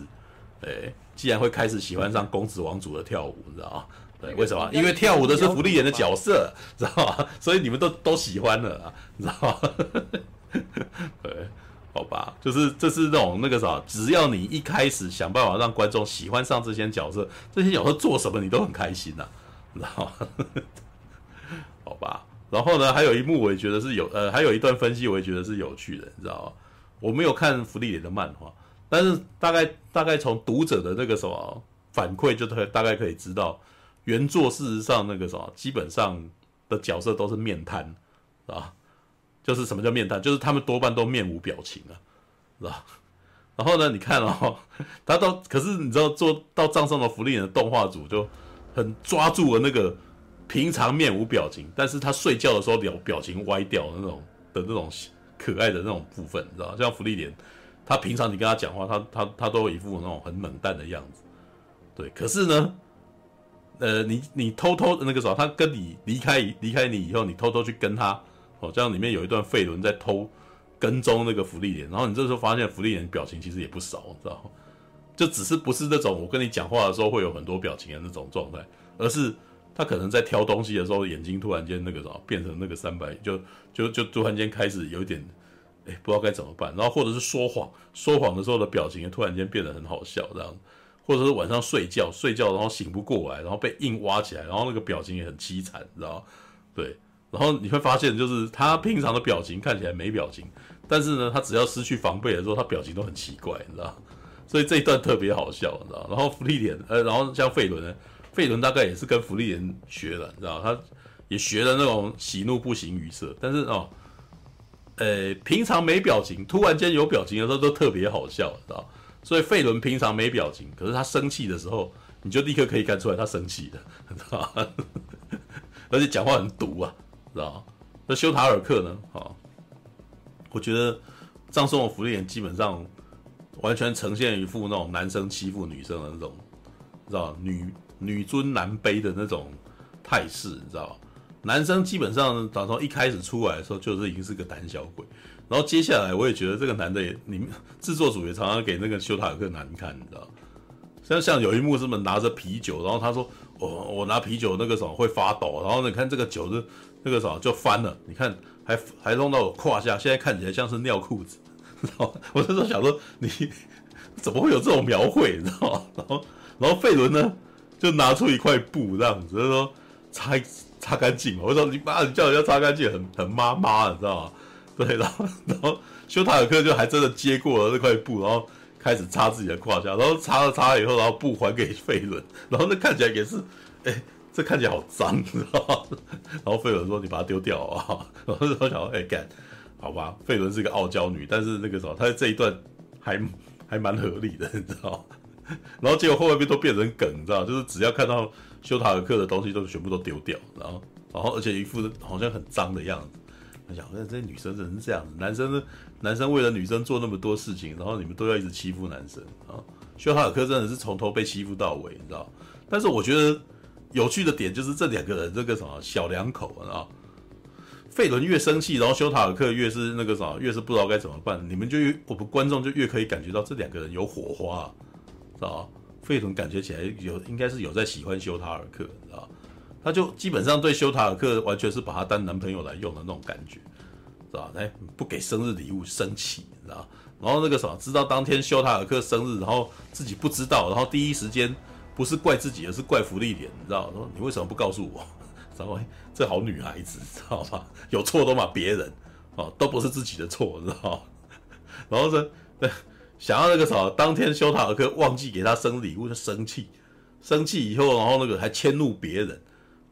哎，既然会开始喜欢上公子王主的跳舞，你知道吗？对，为什么？因为跳舞的是福利莲的角色，(laughs) 知道吗？所以你们都都喜欢了啊，(laughs) 你知道吗？对。好吧，就是这是那种那个啥，只要你一开始想办法让观众喜欢上这些角色，这些角色做什么你都很开心呐、啊，你知道吗？(laughs) 好吧，然后呢，还有一幕我也觉得是有，呃，还有一段分析我也觉得是有趣的，你知道吗？我没有看芙莉莲的漫画，但是大概大概从读者的那个什么反馈，就可大概可以知道，原作事实上那个什么基本上的角色都是面瘫，啊。就是什么叫面瘫？就是他们多半都面无表情啊，是吧？(laughs) 然后呢，你看哦，(laughs) 他都可是你知道做到葬送的芙莉莲的动画组就很抓住了那个平常面无表情，但是他睡觉的时候表表情歪掉的那种的那种可爱的那种部分，你知道？像芙莉莲，他平常你跟他讲话，他他他都一副那种很冷淡的样子，对。可是呢，呃，你你偷偷的那个时候，他跟你离开离开你以后，你偷偷去跟他，哦，这样里面有一段费伦在偷跟踪那个芙莉莲，然后你这时候发现芙莉莲表情其实也不少，你知道吗？就只是不是那种我跟你讲话的时候会有很多表情的那种状态，而是他可能在挑东西的时候，眼睛突然间那个什么变成那个三百，就就就突然间开始有一点，哎，不知道该怎么办，然后或者是说谎，说谎的时候的表情也突然间变得很好笑，这样。或者是晚上睡觉睡觉，然后醒不过来，然后被硬挖起来，然后那个表情也很凄惨，你知道？对，然后你会发现，就是他平常的表情看起来没表情，但是呢，他只要失去防备的时候，他表情都很奇怪，你知道？所以这一段特别好笑，你知道？然后芙莉莲，呃，然后像费伦呢，费伦大概也是跟福利人学的，你知道？他也学了那种喜怒不形于色，但是哦，呃，平常没表情，突然间有表情的时候都特别好笑，知道？所以费伦平常没表情，可是他生气的时候，你就立刻可以看出来他生气的，知道？而且讲话很毒啊，知道？那修塔尔克呢？啊，我觉得葬送的芙莉莲基本上完全呈现一副那种男生欺负女生的那种，知道女女尊男卑的那种态势，你知道吗？男生基本上打从一开始出来的时候，就是已经是个胆小鬼。然后接下来，我也觉得这个男的也，你们制作组也常常给那个修塔尔克难看，你知道？像像有一幕是么拿着啤酒，然后他说：“我、我拿啤酒那个什么会发抖，然后你看这个酒是那个什么就翻了，你看还还弄到我胯下，现在看起来像是尿裤子。”然后我那时候想说，你 (laughs) 怎么会有这种描绘，你知道吗？然后 (laughs) 然后费伦呢就拿出一块布这样子，就说擦擦干净。我说你妈，你叫人家擦干净，很很妈妈，你知道吗？对，然后然后修塔尔克就还真的接过了那块布，然后开始擦自己的胯下，然后擦了擦了以后，然后布还给费伦，然后那看起来也是，(laughs) 哎，这看起来好脏，你知道吗？然后费伦说：“你把它丢掉啊！” (laughs) 然后我想说：“哎，干，好吧。”费伦是个傲娇女，但是那个时候，她在这一段还还蛮合理的，你知道吗？然后结果后面都变成梗，你知道，就是只要看到修塔尔克的东西，都全部都丢掉，然后然后而且一副好像很脏的样子。我想，那这女生真是这样子，男生？男生为了女生做那么多事情，然后你们都要一直欺负男生啊！修塔尔克真的是从头被欺负到尾，你知道？但是我觉得有趣的点就是这两个人这个什么小两口啊，费伦越生气，然后修塔尔克越是那个什么，越是不知道该怎么办。你们就越我们观众就越可以感觉到这两个人有火花，知道？费伦感觉起来有应该是有在喜欢修塔尔克，知道？他就基本上对修塔尔克完全是把他当男朋友来用的那种感觉，是吧？哎，不给生日礼物生气，知道？然后那个什么，知道当天修塔尔克生日，然后自己不知道，然后第一时间不是怪自己，而是怪芙莉莲，你知道？说你为什么不告诉我？知道吗？这好女孩子，知道吧？有错都骂别人，哦，都不是自己的错，知道？(laughs) 然后呢，想要那个什么，当天修塔尔克忘记给他生礼物，就生气，生气以后，然后那个还迁怒别人。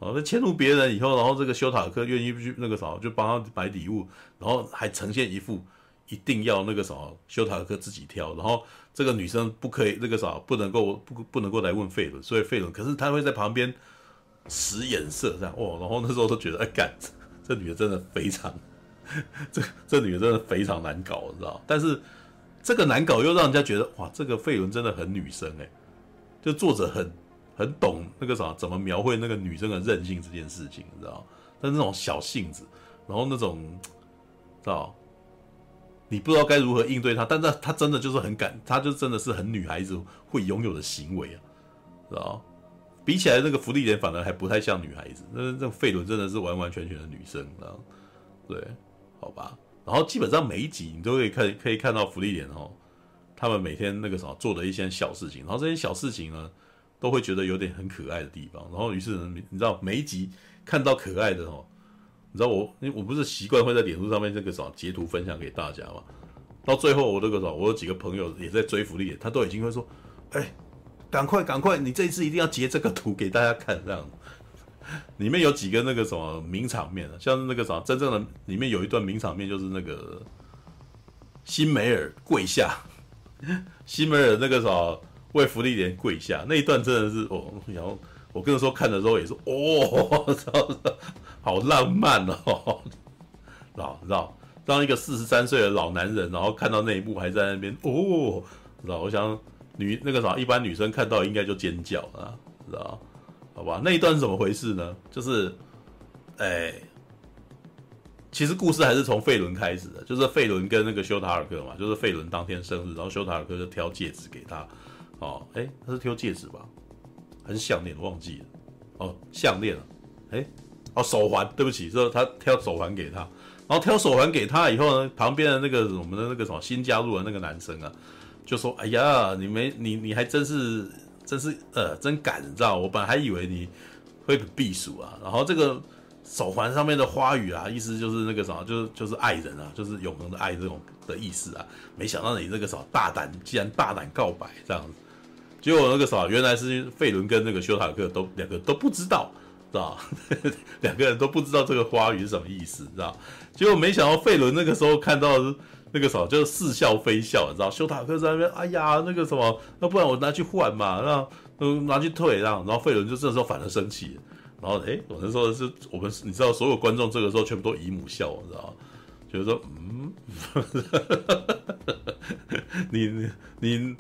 哦，那迁怒别人以后，然后这个修塔尔克愿意去那个啥，就帮他买礼物，然后还呈现一副一定要那个啥，修塔尔克自己挑，然后这个女生不可以那个啥，不能够不不能够来问费伦，所以费伦可是他会在旁边使眼色这样，哦，然后那时候都觉得哎干，这女的真的非常，这这女的真的非常难搞，你知道？但是这个难搞又让人家觉得哇，这个费伦真的很女生哎，就作者很。很懂那个啥，怎么描绘那个女生的任性这件事情，你知道？但是那种小性子，然后那种，知道？你不知道该如何应对她，但是她真的就是很敢，她就真的是很女孩子会拥有的行为啊，知道？比起来那个芙莉莲反而还不太像女孩子，那这费伦真的是完完全全的女生，知道？对，好吧。然后基本上每一集你都可以看，可以看到福利点哦，他们每天那个啥做的一些小事情，然后这些小事情呢。都会觉得有点很可爱的地方，然后于是呢，你知道每一集看到可爱的哦，你知道我，我不是习惯会在脸书上面这个什么截图分享给大家嘛？到最后我这个什么，我有几个朋友也在追福利点，他都已经会说，哎，赶快赶快，你这一次一定要截这个图给大家看，这样。(laughs) 里面有几个那个什么名场面啊，像是那个啥真正的里面有一段名场面，就是那个辛梅尔跪下，(laughs) 辛梅尔那个什么。为芙莉莲跪下。那一段真的是哦，然后我跟你说看的时候也是哦，(laughs) 好浪漫哦，老知道当一个四十三岁的老男人，然后看到那一幕还在那边哦，知道我想女那个啥，一般女生看到应该就尖叫啊，知道？好吧？那一段是怎么回事呢？就是，哎，其实故事还是从费伦开始的，就是费伦跟那个修塔尔克嘛，就是费伦当天生日，然后修塔尔克就挑戒指给他，哦，哎，他是挑戒指吧？还是项链？忘记了，哦，项链啊，哎，哦，手环，对不起，说他挑手环给他，然后挑手环给他以后呢，旁边的那个我们的那个什么新加入的那个男生啊，就说，哎呀，你没你你还真是。真是呃，真敢，你知道？我本来还以为你会避暑啊。然后这个手环上面的花语啊，意思就是那个什么，就是就是爱人啊，就是永恒的爱这种的意思啊。没想到你这个什么大胆，竟然大胆告白这样子。结果那个什么，原来是费伦跟那个修塔克都两个都不知道，知道？(laughs) 两个人都不知道这个花语是什么意思，知道？结果没想到费伦那个时候看到的。那个什么，就是似笑非笑，你知道？修塔克在那边，哎呀，那个什么，那不然我拿去换嘛，那嗯，拿去退，这样。然后费伦就这时候反而生气，然后哎，我那时候是我们，你知道，所有观众这个时候全部都姨母笑，你知道？就是说，嗯，(laughs) 你你你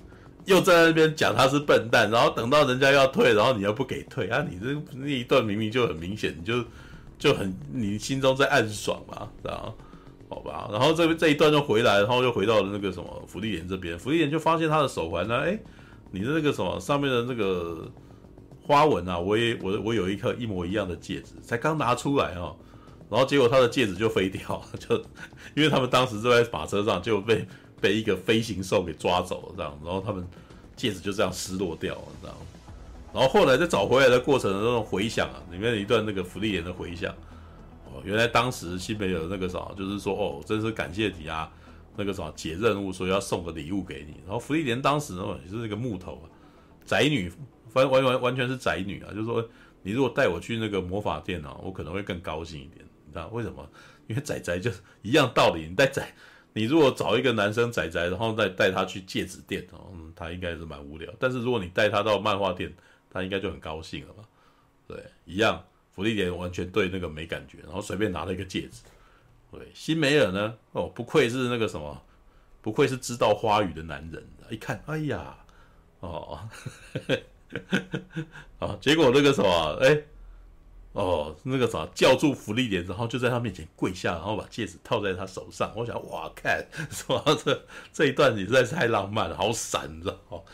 又在那边讲他是笨蛋，然后等到人家要退，然后你又不给退啊？你这那一段明明就很明显，你就就很你心中在暗爽嘛，知道？好吧，然后这边这一段就回来，然后又回到了那个什么福利莲这边，福利莲就发现他的手环呢，哎，你的那个什么上面的那个花纹啊，我也我我有一颗一模一样的戒指，才刚拿出来哦，然后结果他的戒指就飞掉，(laughs) 就因为他们当时就在马车上就被被一个飞行兽给抓走了这样，然后他们戒指就这样失落掉了这样，然后后来在找回来的过程的那种回响啊，里面有一段那个福利莲的回响。原来当时辛梅尔那个啥，就是说哦，真是感谢你啊，那个啥解任务，所以要送个礼物给你。然后芙莉莲当时呢也是那个木头啊，宅女，完完完完全是宅女啊，就是说你如果带我去那个魔法店啊，我可能会更高兴一点。你知道为什么？因为宅宅就是一样道理，你带宅，你如果找一个男生宅宅，然后再带他去戒指店哦，嗯，他应该是蛮无聊。但是如果你带他到漫画店，他应该就很高兴了吧？对，一样。芙莉莲完全对那个没感觉，然后随便拿了一个戒指。对，辛梅尔呢？哦，不愧是那个什么，不愧是知道花语的男人。一看，哎呀，哦，(laughs) 啊，结果那个什么，哎，哦，那个啥，叫住芙莉莲，然后就在他面前跪下，然后把戒指套在他手上。我想，哇，看，说这这一段你实在是太浪漫了，好闪，你知道？哦，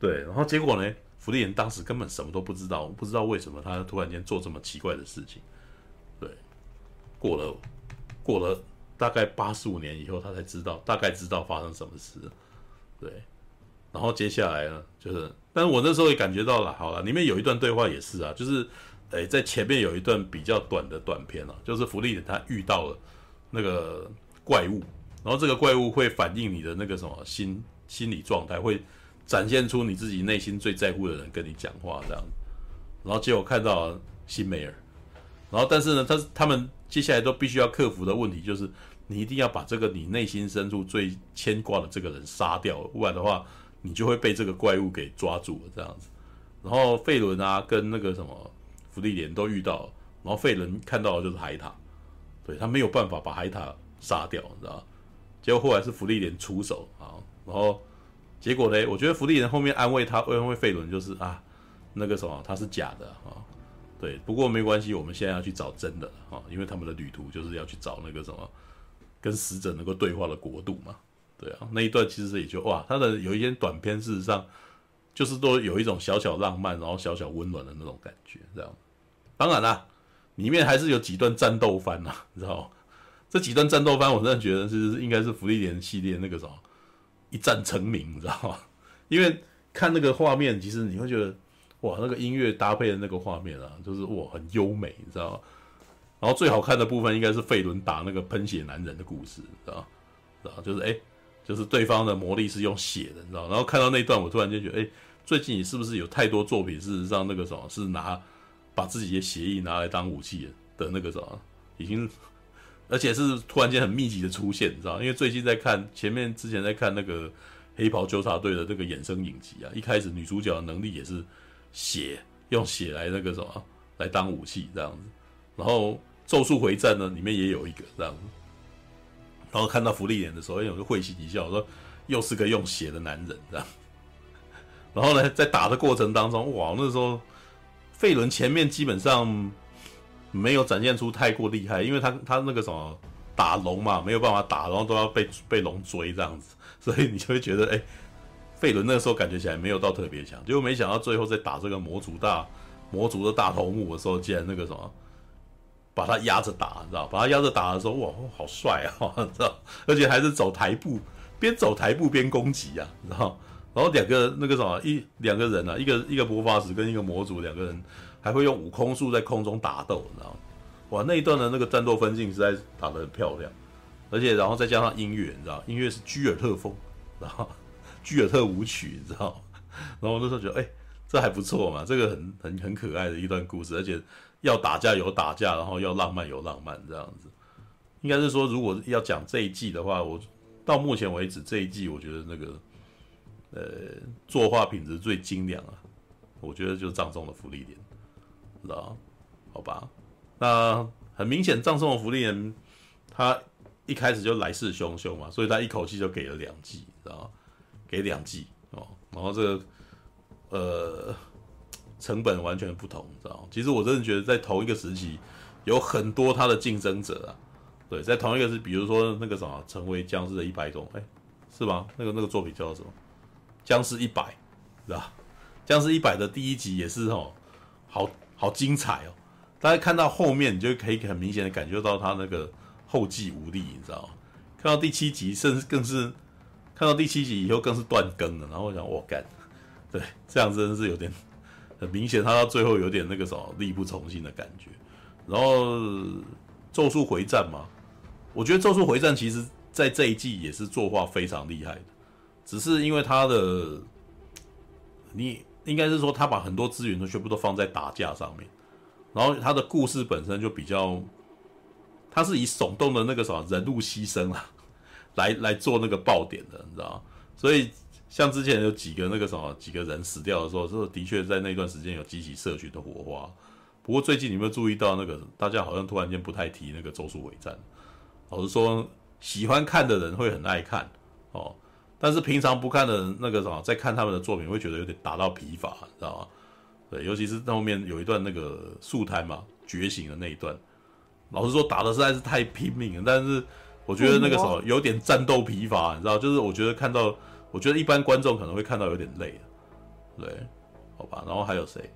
对，然后结果呢？福利人当时根本什么都不知道，不知道为什么他突然间做这么奇怪的事情。对，过了过了大概八十五年以后，他才知道，大概知道发生什么事。对，然后接下来呢，就是，但是我那时候也感觉到了，好了，里面有一段对话也是啊，就是，诶，在前面有一段比较短的短片啊，就是福利人他遇到了那个怪物，然后这个怪物会反映你的那个什么心心理状态会。展现出你自己内心最在乎的人跟你讲话这样，然后结果看到辛梅尔，然后但是呢，他他们接下来都必须要克服的问题就是，你一定要把这个你内心深处最牵挂的这个人杀掉，不然的话，你就会被这个怪物给抓住了这样子。然后费伦啊跟那个什么芙莉莲都遇到，然后费伦看到的就是海塔，对，他没有办法把海塔杀掉，你知道？结果后来是芙莉莲出手啊，然后。结果呢？我觉得福利人后面安慰他，安慰费伦就是啊，那个什么他是假的啊，对。不过没关系，我们现在要去找真的啊，因为他们的旅途就是要去找那个什么跟死者能够对话的国度嘛，对啊。那一段其实也就哇，他的有一些短片，事实上就是都有一种小小浪漫，然后小小温暖的那种感觉，这样。当然啦，里面还是有几段战斗番呐，你知道？这几段战斗番，我真的觉得是应该是芙莉莲系列那个什么。一战成名，你知道吗？因为看那个画面，其实你会觉得，哇，那个音乐搭配的那个画面啊，就是哇，很优美，你知道吗？然后最好看的部分应该是费伦打那个喷血男人的故事，你知道吗？知道就是哎，就是对方的魔力是用血的，你知道？然后看到那一段，我突然间觉得，哎，最近你是不是有太多作品，事实上那个什么是拿把自己的血液拿来当武器的那个什么，已经。而且是突然间很密集的出现，你知道？因为最近在看前面之前在看那个黑袍纠察队的这个衍生影集啊，一开始女主角的能力也是血，用血来那个什么来当武器这样子。然后咒术回战呢里面也有一个这样子。然后看到芙莉莲的时候，我就会心一笑，我说又是个用血的男人这样。然后呢，在打的过程当中，哇，那时候费伦前面基本上没有展现出太过厉害，因为他他那个什么打龙嘛，没有办法打，然后都要被被龙追这样子，所以你就会觉得，哎，费伦那个时候感觉起来没有到特别强，结果没想到最后在打这个魔族大魔族的大头目的时候，竟然那个什么把他压着打，你知道？把他压着打的时候，哇，好帅啊，你知道？而且还是走台步，边走台步边攻击啊，你知道？然后两个那个什么一两个人啊，一个一个魔法使跟一个魔族两个人还会用悟空术在空中打斗，你知道吗？哇，那一段的那个战斗分镜实在打得很漂亮，而且然后再加上音乐，你知道，音乐是居尔特风，然后 (laughs) 居尔特舞曲，你知道，然后我那时候觉得，哎，这还不错嘛，这个很很很可爱的一段故事，而且要打架有打架，然后要浪漫有浪漫，这样子，应该是说如果要讲这一季的话，我到目前为止这一季我觉得那个。呃，作画品质最精良啊，我觉得就是葬送的福利点莲，知道好吧，那很明显，葬送的福利人他一开始就来势汹汹嘛，所以他一口气就给了两季，知道给两季哦，然后这个呃成本完全不同，知道其实我真的觉得在同一个时期有很多他的竞争者啊，对，在同一个是比如说那个什么成为僵尸的一百种，哎，是吗？那个那个作品叫做什么？僵尸一百，是吧？僵尸一百的第一集也是哦，好好精彩哦！大家看到后面，你就可以很明显的感觉到他那个后继无力，你知道吗？看到第七集，甚至更是看到第七集以后更是断更了。然后我想，我干，(laughs) 对，这样真的是有点很明显，他到最后有点那个什么力不从心的感觉。然后咒术回战嘛，我觉得咒术回战其实在这一季也是作画非常厉害的。只是因为他的，你应该是说他把很多资源都全部都放在打架上面，然后他的故事本身就比较，他是以耸动的那个什么人物牺牲啊，(laughs) 来来做那个爆点的，你知道？所以像之前有几个那个什么几个人死掉的时候，这的确在那段时间有激起社群的火花。不过最近你有没有注意到那个大家好像突然间不太提那个咒术回战？老实说，喜欢看的人会很爱看哦。但是平常不看的那个什么，在看他们的作品会觉得有点打到疲乏，你知道吗？对，尤其是后面有一段那个素胎嘛，觉醒的那一段，老实说打的实在是太拼命了。但是我觉得那个什么有点战斗疲乏，你知道？就是我觉得看到，我觉得一般观众可能会看到有点累，对，好吧。然后还有谁？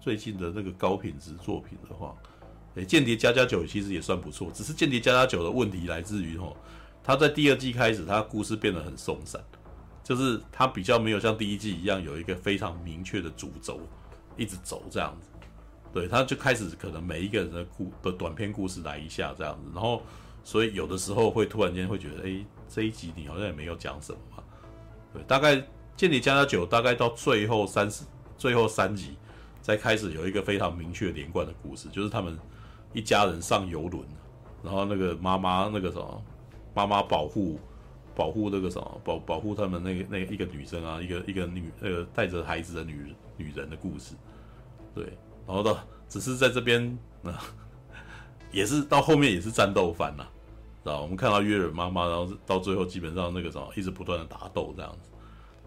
最近的那个高品质作品的话，诶，间谍加加九其实也算不错，只是间谍加加九的问题来自于吼。他在第二季开始，他故事变得很松散，就是他比较没有像第一季一样有一个非常明确的主轴，一直走这样子。对，他就开始可能每一个人的故的短篇故事来一下这样子，然后所以有的时候会突然间会觉得，哎，这一集你好像也没有讲什么嘛。对，大概《间谍家家酒》大概到最后三十最后三集才开始有一个非常明确连贯的故事，就是他们一家人上游轮，然后那个妈妈那个什么。妈妈保护，保护那个什么，保保护他们那个那个一个女生啊，一个一个女那个带着孩子的女女人的故事，对，然后到只是在这边，啊、(laughs) 也是到后面也是战斗番呐，知道我们看到约尔妈妈，然后到最后基本上那个什么一直不断的打斗这样子。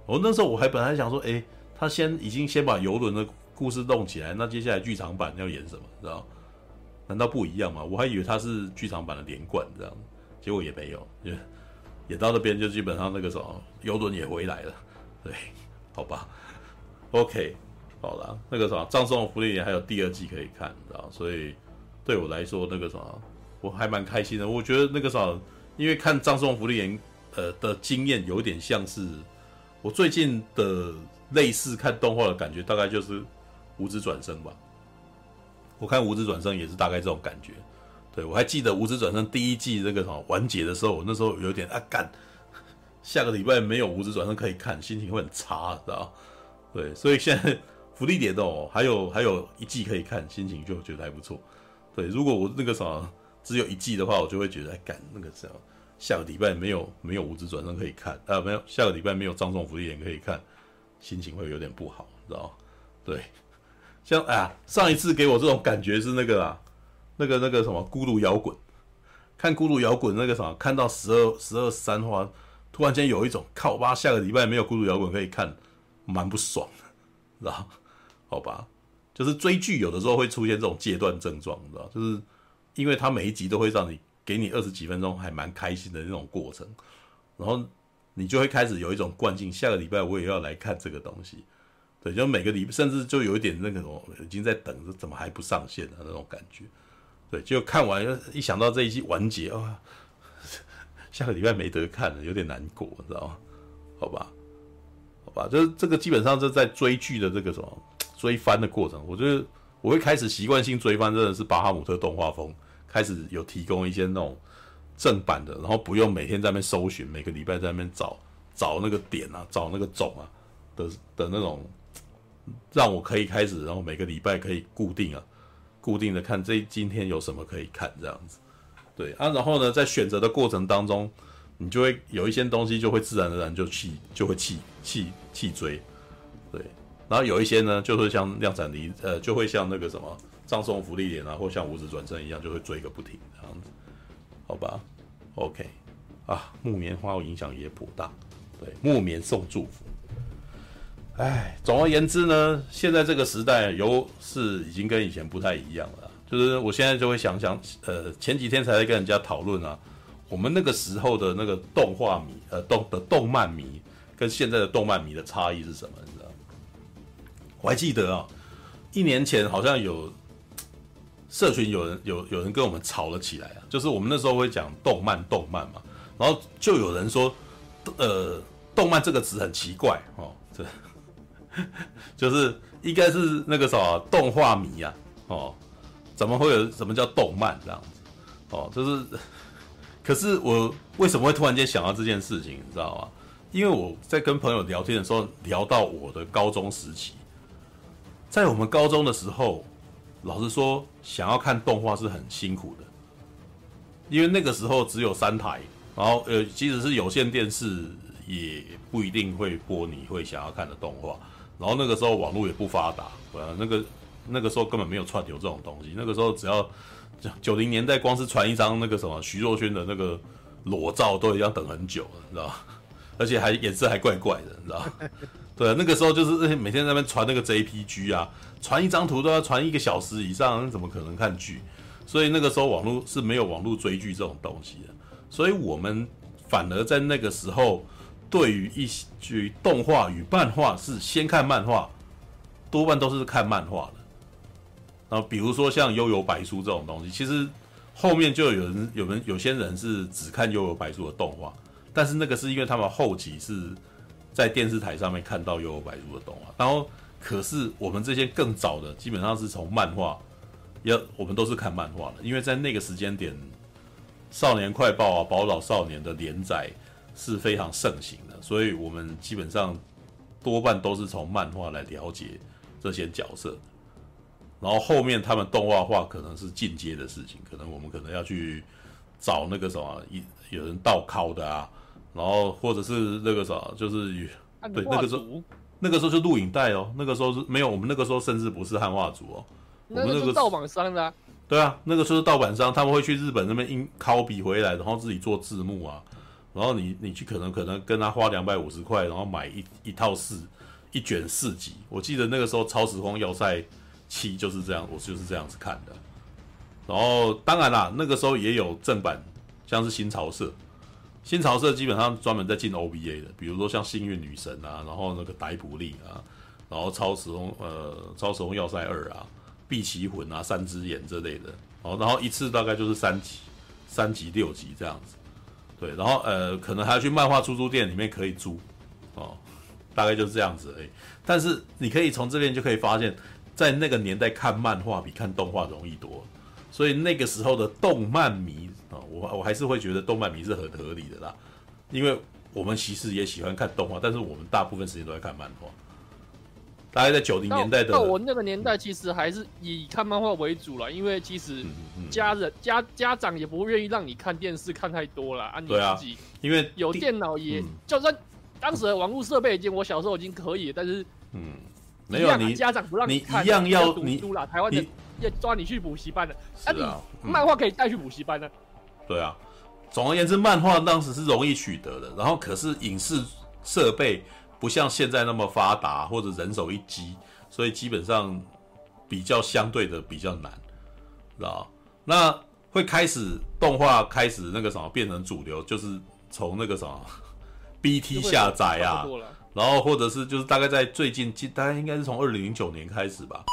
我那时候我还本来想说，哎，他先已经先把游轮的故事弄起来，那接下来剧场版要演什么？知道？难道不一样吗？我还以为他是剧场版的连贯这样。结果也没有，也也到那边就基本上那个什么游轮也回来了，(laughs) 对，好吧，OK，好了，那个什么葬送的芙莉莲还有第二季可以看，知道？所以对我来说那个什么我还蛮开心的。我觉得那个什么，因为看葬送芙莉莲呃的经验有点像是我最近的类似看动画的感觉，大概就是无职转生吧。我看无职转生也是大概这种感觉。对，我还记得《无职转生》第一季那个什么完结的时候，我那时候有点啊干，下个礼拜没有《无职转生》可以看，心情会很差，知道？对，所以现在福利点的哦，还有还有一季可以看，心情就觉得还不错。对，如果我那个什么只有一季的话，我就会觉得哎干那个什么，下个礼拜没有没有《无职转生》可以看啊，没有下个礼拜没有《葬送福利点》可以看，心情会有点不好，知道？对，像哎呀，上一次给我这种感觉是那个啊。那个那个什么《孤独摇滚》，看《孤独摇滚》那个什么，看到十二十二三话，突然间有一种靠吧，下个礼拜没有《孤独摇滚》可以看，蛮不爽的，知道？好吧，就是追剧有的时候会出现这种戒断症状，你知道，就是因为它每一集都会让你给你二十几分钟还蛮开心的那种过程，然后你就会开始有一种惯性，下个礼拜我也要来看这个东西。对，就每个礼甚至就有一点那个什么，已经在等着，怎么还不上线的那种感觉。对，就看完一想到这一季完结啊、(laughs) 下个礼拜没得看了，有点难过，你知道吗？好吧，好吧，就是这个基本上是在追剧的这个什么。追番的过程，我觉得我会开始习惯性追番，真的是巴哈姆特动画风开始有提供一些那种正版的，然后不用每天在那边搜寻，每个礼拜在那边找找那个点啊，找那个种啊的的那种，让我可以开始，然后每个礼拜可以固定啊，固定的看这今天有什么可以看这样子，对啊，然后呢，在选择的过程当中，你就会有一些东西就会自然而然就弃就会弃弃弃追，对。然后有一些呢，就会像量产离，呃，就会像那个什么葬送福利点啊，或像五指转身一样，就会追个不停这样子，好吧？OK，啊，木棉花影响也颇大，对，木棉送祝福。哎，总而言之呢，现在这个时代有是已经跟以前不太一样了，就是我现在就会想想，呃，前几天才在跟人家讨论啊，我们那个时候的那个动画迷，呃，动的动漫迷，跟现在的动漫迷的差异是什么？你知道吗我还记得啊，一年前好像有社群有人有有人跟我们吵了起来啊，就是我们那时候会讲动漫动漫嘛，然后就有人说，呃，动漫这个词很奇怪哦，这 (laughs) 就是应该是那个什么动画迷啊，哦，怎么会有什么叫动漫这样子？哦，就是，(laughs) 可是我为什么会突然间想到这件事情，你知道吗？因为我在跟朋友聊天的时候聊到我的高中时期。在我们高中的时候，老实说，想要看动画是很辛苦的，因为那个时候只有三台，然后呃，即使是有线电视，也不一定会播你会想要看的动画。然后那个时候网络也不发达，呃，那个那个时候根本没有串流这种东西。那个时候只要九零年代，光是传一张那个什么徐若瑄的那个裸照，都要等很久了，你知道？(laughs) 而且还颜色还怪怪的，你知道？对，那个时候就是每天在那边传那个 JPG 啊，传一张图都要传一个小时以上，那怎么可能看剧？所以那个时候网络是没有网络追剧这种东西的，所以我们反而在那个时候，对于一些动画与漫画是先看漫画，多半都是看漫画的。然后比如说像《幽游白书》这种东西，其实后面就有人有人有些人是只看《幽游白书》的动画，但是那个是因为他们后期是。在电视台上面看到《幽游白书》的动画，然后可是我们这些更早的，基本上是从漫画，要我们都是看漫画的，因为在那个时间点，《少年快报》啊，《宝岛少年》的连载是非常盛行的，所以我们基本上多半都是从漫画来了解这些角色，然后后面他们动画化可能是进阶的事情，可能我们可能要去找那个什么，有人盗拷的啊。然后或者是那个啥，就是与对那个时候，那个时候是录影带哦，那个时候是没有，我们那个时候甚至不是汉化组哦，我们那个盗版商的。对啊，那个时候是盗版商，他们会去日本那边印 copy 回来，然后自己做字幕啊，然后你你去可能可能跟他花两百五十块，然后买一一套四一卷四集，我记得那个时候《超时空要塞七》就是这样，我就是这样子看的。然后当然啦，那个时候也有正版，像是新潮社。新潮社基本上专门在进 OVA 的，比如说像幸运女神啊，然后那个逮捕令啊，然后超时空呃超时空要塞二啊，碧奇魂啊，三只眼这类的，然后然后一次大概就是三集，三集六集这样子，对，然后呃可能还要去漫画出租店里面可以租，哦，大概就是这样子而已。但是你可以从这边就可以发现，在那个年代看漫画比看动画容易多，所以那个时候的动漫迷啊。我我还是会觉得动漫迷是很合理的啦，因为我们其实也喜欢看动画，但是我们大部分时间都在看漫画。大概在九零年代的，我那个年代其实还是以看漫画为主了，因为其实家人、嗯嗯、家家长也不愿意让你看电视看太多了啊，你自己因为有电脑也，就算当时的网络设备已经我小时候已经可以，但是嗯，没有你家长不让你看，你一样要你读书啦，台湾的要抓你去补习班的，啊，你漫画可以带去补习班的。对啊，总而言之，漫画当时是容易取得的，然后可是影视设备不像现在那么发达，或者人手一机，所以基本上比较相对的比较难，知道？那会开始动画开始那个什么变成主流，就是从那个什么 (laughs) BT 下载啊，然后或者是就是大概在最近，大概应该是从二零零九年开始吧。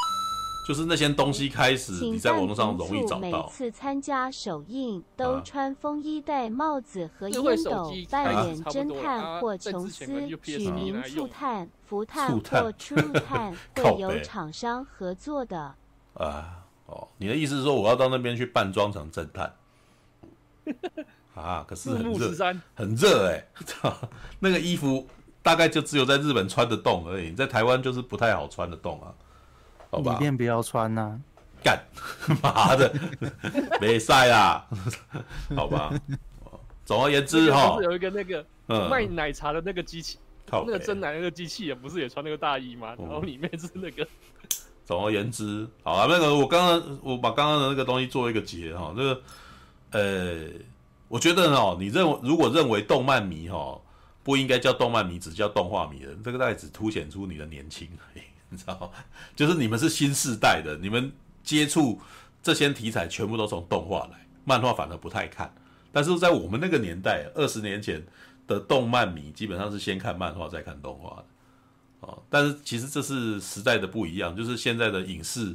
就是那些东西开始，你在网络上容易找到。每次参加首映都穿风衣、戴帽子和烟斗，扮演侦探或琼斯，取名醋探、福探或初探，(laughs) 会有厂商合作的。啊，哦，你的意思是说我要到那边去扮装成侦探？(laughs) 啊，可是很热，很热哎、欸！(laughs) 那个衣服大概就只有在日本穿得动而已，在台湾就是不太好穿得动啊。里面不要穿呐、啊，干 (laughs) 妈的，没晒啦，(laughs) 好吧。总而言之哈，有一个那个卖奶茶的那个机器，嗯、那个蒸奶那个机器也不是也穿那个大衣吗？嗯、然后里面是那个。(laughs) 总而言之，好啊，那个我刚刚我把刚刚的那个东西做一个结哈，那个呃，我觉得哦，你认为如果认为动漫迷哈不应该叫动漫迷，只叫动画迷人，这个大概只凸显出你的年轻而已。你知道，(laughs) 就是你们是新世代的，你们接触这些题材全部都从动画来，漫画反而不太看。但是在我们那个年代，二十年前的动漫迷基本上是先看漫画再看动画的，哦。但是其实这是时代的不一样，就是现在的影视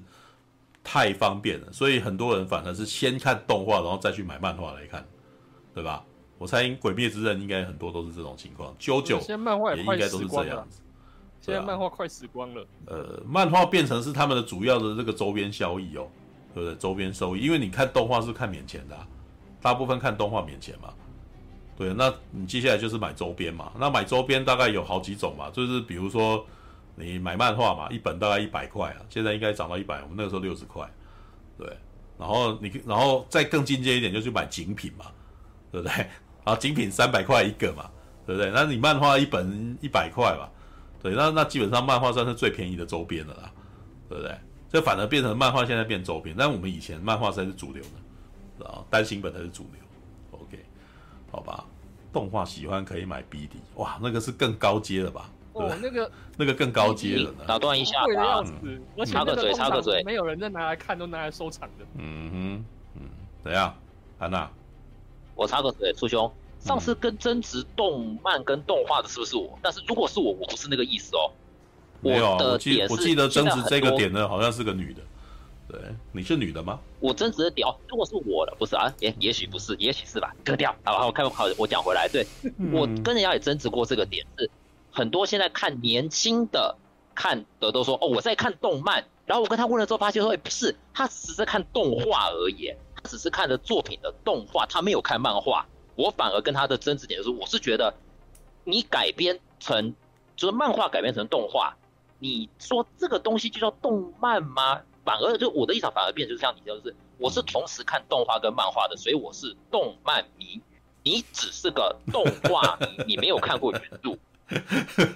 太方便了，所以很多人反而是先看动画，然后再去买漫画来看，对吧？我猜《鬼灭之刃》应该很多都是这种情况，JoJo 也应该都是这样子。现在漫画快死光了。呃，漫画变成是他们的主要的这个周边效益哦，对不对？周边收益，因为你看动画是看免钱的，啊，大部分看动画免钱嘛。对，那你接下来就是买周边嘛。那买周边大概有好几种嘛，就是比如说你买漫画嘛，一本大概一百块啊，现在应该涨到一百，我们那个时候六十块。对，然后你然后再更进阶一点，就去买精品嘛，对不对？然后精品三百块一个嘛，对不对？那你漫画一本一百块嘛。对，那那基本上漫画算是最便宜的周边了啦，对不对？这反而变成漫画现在变周边，但我们以前漫画才是主流的，啊，单行本才是主流。OK，好吧，动画喜欢可以买 BD，哇，那个是更高阶了吧？哦，那个那个更高阶了呢。打断一下，贵的要死，我、插个嘴，插个嘴，没有人在拿来看，都拿来收藏的。嗯哼，嗯，怎样，安娜？我插个嘴，苏兄。上次跟争执动漫跟动画的是不是我？但是如果是我，我不是那个意思哦。没有，我记我记得争执这个点呢，好像是个女的。对，你是女的吗？我争执的点哦，如果是我的，不是啊？也也许不是，也许是吧？割掉。好，我看好，我讲回来。对，我跟人家也争执过这个点，是很多现在看年轻的看的都说哦，我在看动漫。然后我跟他问了之后，发现说，哎，不是，他只是看动画而已，他只是看的作品的动画，他没有看漫画。我反而跟他的争执点就是，我是觉得你改编成就是漫画改编成动画，你说这个东西就叫动漫吗？反而就我的立场反而变，就是像你就是，我是同时看动画跟漫画的，所以我是动漫迷。你只是个动画迷，你没有看过原著，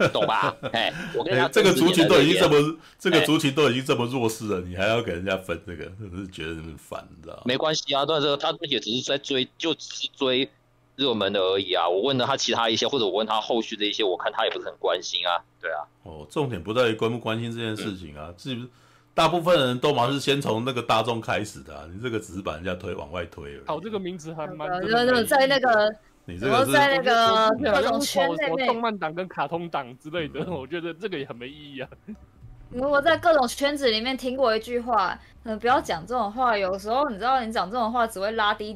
懂吧？哎，我跟他、欸、这个族群都已经这么，这个族群都已经这么弱势了，你还要给人家分这个，是不是觉得很烦？你知道吗？没关系啊，但是他也只是在追，就只是追。热门的而已啊！我问了他其他一些，或者我问他后续的一些，我看他也不是很关心啊。对啊，哦，重点不在于关不关心这件事情啊，是不是？大部分人都嘛是先从那个大众开始的啊，你这个只是把人家推往外推而已。好，这个名字还蛮……就在那个，你这个是在那个各种圈什么动漫党跟卡通党之类的，我觉得这个也很没意义啊。(laughs) 我在各种圈子里面听过一句话，嗯，不要讲这种话。有时候你知道，你讲这种话只会拉低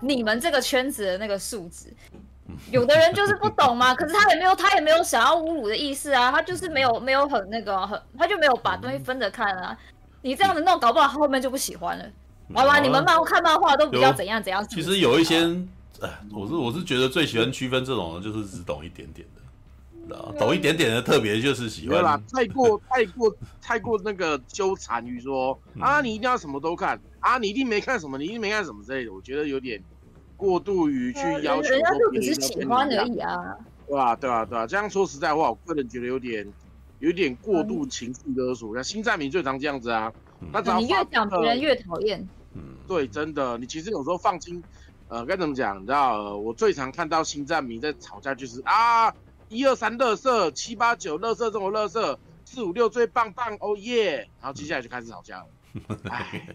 你们这个圈子的那个素质。有的人就是不懂嘛，可是他也没有，他也没有想要侮辱的意思啊，他就是没有没有很那个很，他就没有把东西分着看啊。你这样子弄，搞不好后面就不喜欢了。好吧，你们漫看漫画都比较怎样怎样。其实有一些，哎，我是我是觉得最喜欢区分这种的，就是只懂一点点的。懂一点点的特别就是喜欢，对啦，太过 (laughs) 太过太过那个纠缠于说啊，你一定要什么都看啊，你一定没看什么，你一定没看什么之类的，我觉得有点过度于去要求。人家就只是喜欢而已啊。对啊，对啊，对啊，这样说实在话，我个人觉得有点有点过度情绪勒索。像星战迷最常这样子啊，那只要你越讲别人越讨厌。嗯，对，真的，你其实有时候放心，呃，该怎么讲？你知道，我最常看到星战迷在吵架就是啊。一二三，乐色七八九，乐色这种乐色，四五六最棒棒，哦耶！然后接下来就开始吵架了。(laughs) 哎，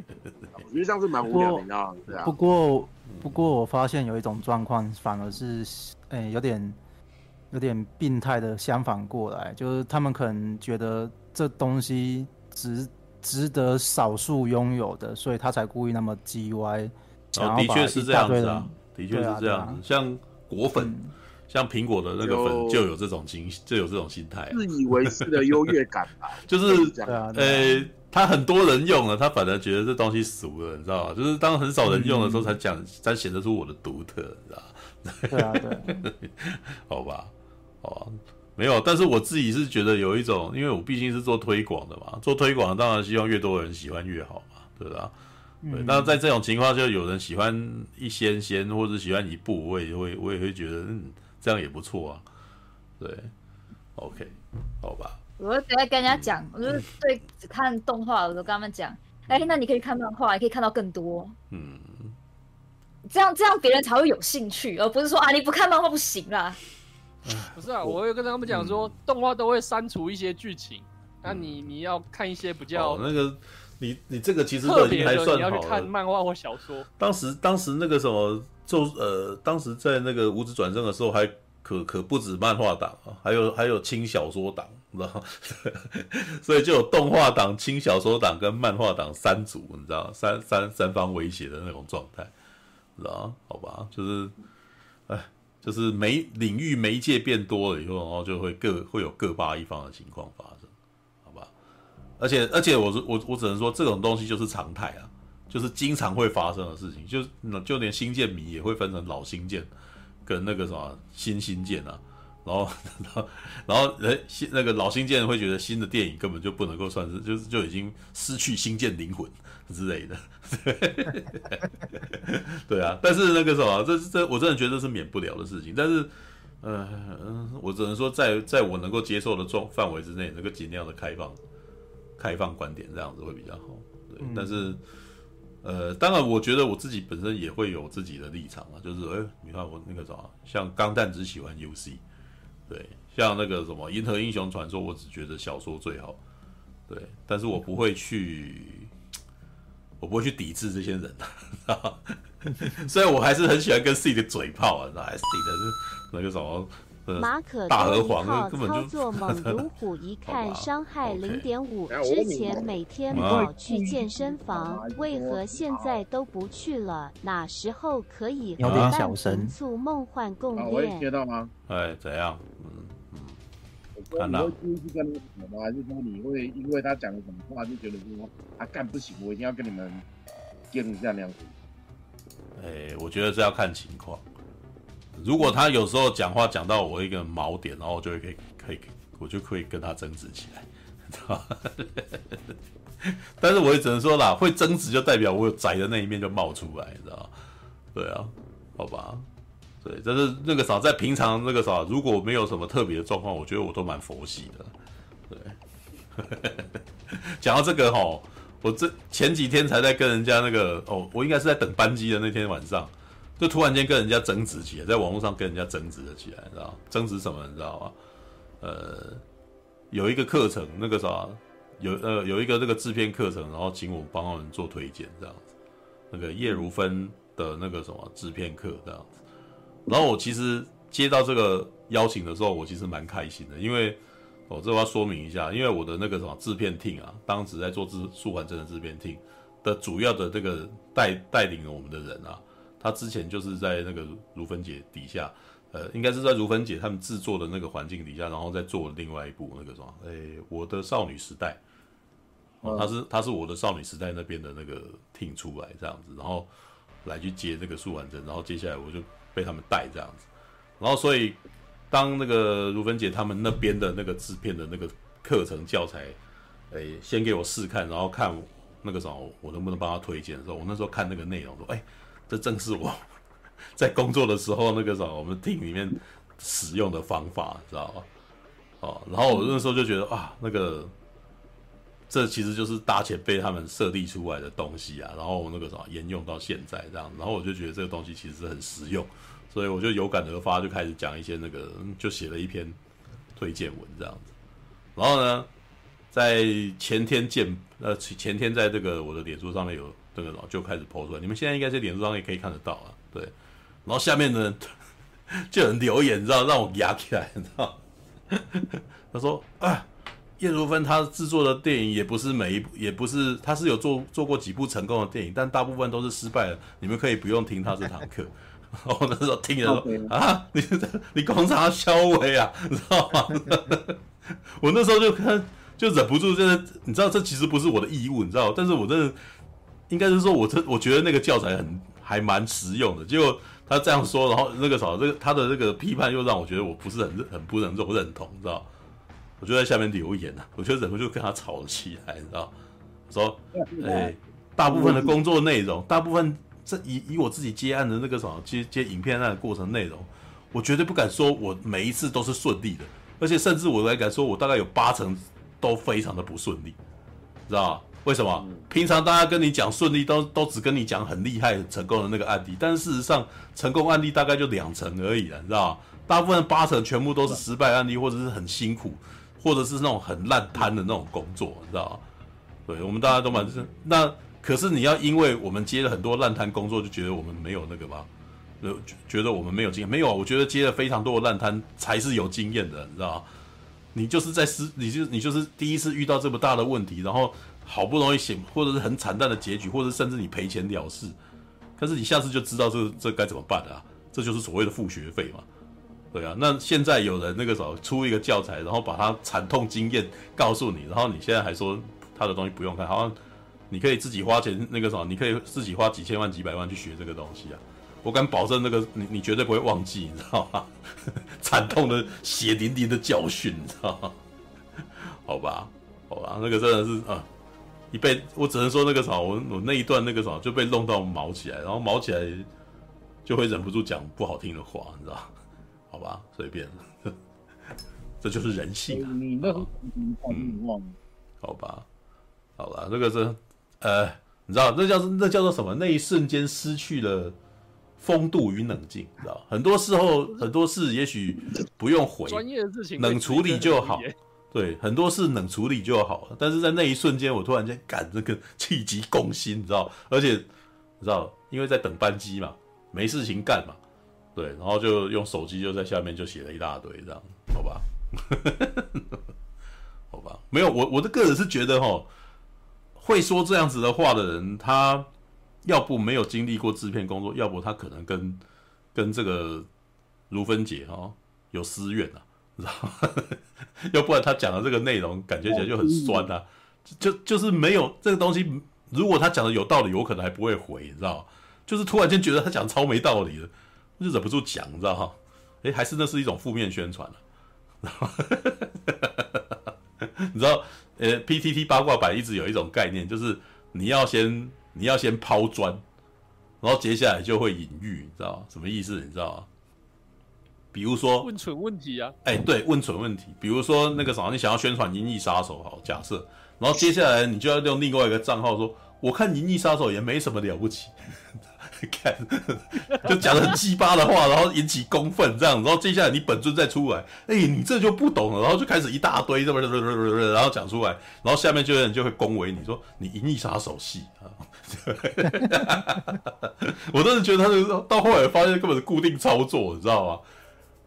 我觉得这样是蛮无聊的，你知道吗？对啊。不过，不过我发现有一种状况，反而是，哎、欸，有点有点病态的相反过来，就是他们可能觉得这东西值值得少数拥有的，所以他才故意那么叽歪。哦，的确是这样子啊，的确是这样子。啊啊、像果粉。嗯像苹果的那个粉就有这种心，就有这种心态，自以为是的优越感吧。(laughs) 就是呃，他很多人用了，他反而觉得这东西俗了，你知道吧？就是当很少人用的时候，才讲，才显得出我的独特，你知道吧？对啊，对。(laughs) 好吧，好吧，没有。但是我自己是觉得有一种，因为我毕竟是做推广的嘛，做推广当然希望越多人喜欢越好嘛，对吧？对。那在这种情况，就有人喜欢一仙仙，或者喜欢一部，我也会，我也会觉得，嗯。这样也不错啊，对，OK，好吧。我就直接跟人家讲，我就是对只看动画，我就跟他们讲，哎、欸，那你可以看漫画，也可以看到更多。嗯，这样这样别人才会有兴趣，而不是说啊你不看漫画不行啦。(laughs) 不是啊，我会跟他们讲说，嗯、动画都会删除一些剧情，那你你要看一些比较、哦、那个，你你这个其实都已经还算好了。你要去看漫画或小说。当时当时那个什么。就呃，当时在那个无职转正的时候，还可可不止漫画党啊，还有还有轻小说党，你知道？(laughs) 所以就有动画党、轻小说党跟漫画党三组，你知道？三三三方威胁的那种状态，知道？好吧，就是，哎，就是媒领域媒介变多了以后，然后就会各会有各霸一方的情况发生，好吧？而且而且我我我只能说，这种东西就是常态啊。就是经常会发生的事情，就就连新建迷也会分成老新建跟那个什么新新建啊，然后 (laughs) 然后然后人新那个老新建会觉得新的电影根本就不能够算是，就是就已经失去新建灵魂之类的，对 (laughs) 对啊，但是那个什么，这这我真的觉得这是免不了的事情，但是呃，我只能说在在我能够接受的状范围之内，能够尽量的开放开放观点，这样子会比较好，对，但是。呃，当然，我觉得我自己本身也会有自己的立场啊，就是，哎、你看我那个什么，像钢弹只喜欢 UC，对，像那个什么银河英雄传说，我只觉得小说最好，对，但是我不会去，我不会去抵制这些人啊，(laughs) 虽然我还是很喜欢跟 C 的嘴炮啊，那 C 的那个什么。马可多一号操作 (laughs) 猛如虎，一 (laughs) 看伤害零点五。之前每天跑去健身房，为何现在都不去了？哪时候可以和半瓶醋梦幻共练？我听到吗？哎，怎样？嗯嗯。看到。你会继续跟他们吗？还是说你会因为他讲了什么话就觉得说他干不行，我一定要跟你们建立这样那样子？哎，我觉得这要看情况。如果他有时候讲话讲到我一个锚点，然后我就会可以可以，我就可以跟他争执起来，知道吧？但是我也只能说啦，会争执就代表我有宅的那一面就冒出来，你知道？对啊，好吧，对，但是那个啥，在平常那个啥，如果没有什么特别的状况，我觉得我都蛮佛系的。对，(laughs) 讲到这个齁，我这前几天才在跟人家那个哦，我应该是在等班机的那天晚上。就突然间跟人家争执起来，在网络上跟人家争执了起来，你知道争执什么？你知道吗？呃，有一个课程，那个啥，有呃有一个这个制片课程，然后请我帮他们做推荐，这样子。那个叶如芬的那个什么制片课这样子。然后我其实接到这个邀请的时候，我其实蛮开心的，因为我、哦、这要说明一下，因为我的那个什么制片 team 啊，当时在做制舒缓真的制片 team 的主要的这个带带领我们的人啊。他之前就是在那个如芬姐底下，呃，应该是在如芬姐他们制作的那个环境底下，然后再做另外一部那个什么，哎，我的少女时代，哦，他是他是我的少女时代那边的那个 team 出来这样子，然后来去接那个素婉珍，然后接下来我就被他们带这样子，然后所以当那个如芬姐他们那边的那个制片的那个课程教材，哎，先给我试看，然后看那个什么，我能不能帮他推荐的时候，我那时候看那个内容说，哎。这正是我 (laughs) 在工作的时候那个什么，我们厅里面使用的方法，知道吧？哦，然后我那时候就觉得啊，那个这其实就是大前辈他们设立出来的东西啊，然后那个什么沿用到现在这样，然后我就觉得这个东西其实很实用，所以我就有感而发，就开始讲一些那个，就写了一篇推荐文这样子。然后呢，在前天见，呃，前天在这个我的脸书上面有这个就开始 po 出来，你们现在应该在脸书上也可以看得到啊，对。然后下面呢，(laughs) 就有人留言，你知道让我压起来，你知道？他说啊，叶如芬她制作的电影也不是每一部，也不是他是有做做过几部成功的电影，但大部分都是失败的。你们可以不用听他这堂课。(laughs) 我那时候听人说啊，(laughs) 你你工厂肖伟啊，你知道吗？我那时候就看就忍不住，真的，你知道这其实不是我的义务，你知道？但是我真的应该是说，我这我觉得那个教材很还蛮实用的，结果。他这样说，然后那个啥，这个他的这个批判又让我觉得我不是很认很不能够认同，你知道？我就在下面留言啊，我就忍不住跟他吵了起来，你知道？说，哎，大部分的工作内容，大部分这以以我自己接案的那个什么接接影片那个过程内容，我绝对不敢说我每一次都是顺利的，而且甚至我来敢说，我大概有八成都非常的不顺利，知道？为什么？平常大家跟你讲顺利，都都只跟你讲很厉害、很成功的那个案例，但事实上，成功案例大概就两成而已了，你知道吗？大部分八成全部都是失败案例，或者是很辛苦，或者是那种很烂摊的那种工作，你知道吗？对，我们大家都蛮是那，可是你要因为我们接了很多烂摊工作，就觉得我们没有那个吗？就觉得我们没有经验？没有，我觉得接了非常多的烂摊才是有经验的，你知道吗？你就是在失，你就你就是第一次遇到这么大的问题，然后。好不容易醒，或者是很惨淡的结局，或者甚至你赔钱了事，但是你下次就知道这这该怎么办啊？这就是所谓的付学费嘛，对啊。那现在有人那个时候出一个教材，然后把他惨痛经验告诉你，然后你现在还说他的东西不用看，好像你可以自己花钱那个什么，你可以自己花几千万几百万去学这个东西啊。我敢保证那个你你绝对不会忘记，你知道吗？(laughs) 惨痛的血淋淋的教训，你知道吗？(laughs) 好吧，好吧，那个真的是啊。一被我只能说那个啥，我我那一段那个啥就被弄到毛起来，然后毛起来就会忍不住讲不好听的话，你知道？好吧，随便，(laughs) 这就是人性啊。你那嗯，好吧，好吧，那个是呃，你知道那叫那叫做什么？那一瞬间失去了风度与冷静，你知道？很多时候很多事也许不用回，专业的事情冷处理就好。对，很多事冷处理就好了，但是在那一瞬间，我突然间感这个气急攻心，你知道？而且你知道，因为在等班机嘛，没事情干嘛，对，然后就用手机就在下面就写了一大堆，这样，好吧？(laughs) 好吧，没有，我我的个人是觉得哈，会说这样子的话的人，他要不没有经历过制片工作，要不他可能跟跟这个如芬姐哦有私怨啊。知道？要不然他讲的这个内容感觉起来就很酸啊，就就是没有这个东西。如果他讲的有道理，我可能还不会回，你知道？就是突然间觉得他讲超没道理的，就忍不住讲，你知道哈？哎，还是那是一种负面宣传啊，(laughs) 你知道？呃，PTT 八卦版一直有一种概念，就是你要先你要先抛砖，然后接下来就会隐喻，你知道什么意思？你知道吗？比如说问蠢问题啊，哎，对，问蠢问题。比如说那个什么，你想要宣传《银翼杀手》好，假设，然后接下来你就要用另外一个账号说，我看《银翼杀手》也没什么了不起，(laughs) 看，就讲的很鸡巴的话，然后引起公愤这样，然后接下来你本尊再出来，哎，你这就不懂了，然后就开始一大堆这么然后讲出来，然后下面就有人就会恭维你说你《银翼杀手》系啊，(laughs) 我真的觉得他这个到后来发现根本是固定操作，你知道吗？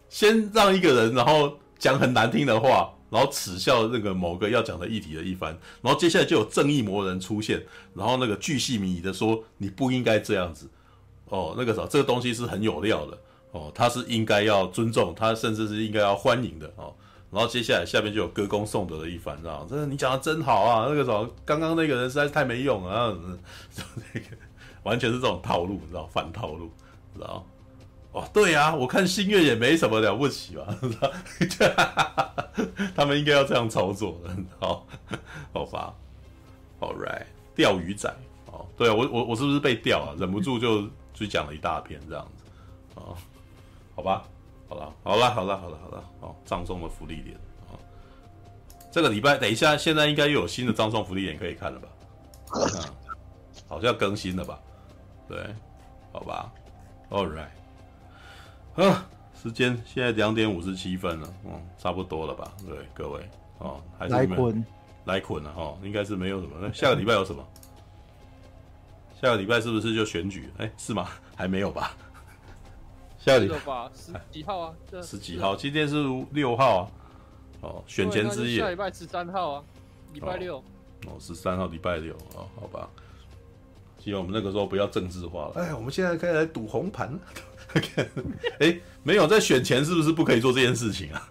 先让一个人，然后讲很难听的话，然后耻笑那个某个要讲的议题的一番，然后接下来就有正义魔人出现，然后那个巨细靡遗的说你不应该这样子，哦，那个啥，这个东西是很有料的，哦，他是应该要尊重，他甚至是应该要欢迎的，哦，然后接下来下面就有歌功颂德的一番，知道吗？这个你讲的真好啊，那个啥，刚刚那个人实在是太没用了，就 (laughs) 那个完全是这种套路，你知道，反套路，知道。哦，对、啊，我看星月也没什么了不起吧？(laughs) (laughs) 他们应该要这样操作的，好，好吧，All right，钓鱼仔，哦，对啊，我我我是不是被钓啊？忍不住就就讲了一大篇这样子，哦，好吧，好了，好了，好了，好了，好了，葬送的福利点啊，这个礼拜等一下，现在应该又有新的葬送福利点可以看了吧？嗯，好像更新了吧？对，好吧，All right。啊，时间现在两点五十七分了，嗯，差不多了吧？对，各位，哦，还是你们，来捆了哈，应该是没有什么。那下个礼拜有什么？下个礼拜是不是就选举？哎，是吗？还没有吧？下个礼拜十几号啊？十几号？今天是六号啊。哦，选前之夜。下礼拜十三号啊，礼拜六。哦，十三号礼拜六啊，好吧。希望我们那个时候不要政治化了。哎，我们现在可以来赌红盘。(laughs) 哎，没有在选前是不是不可以做这件事情啊？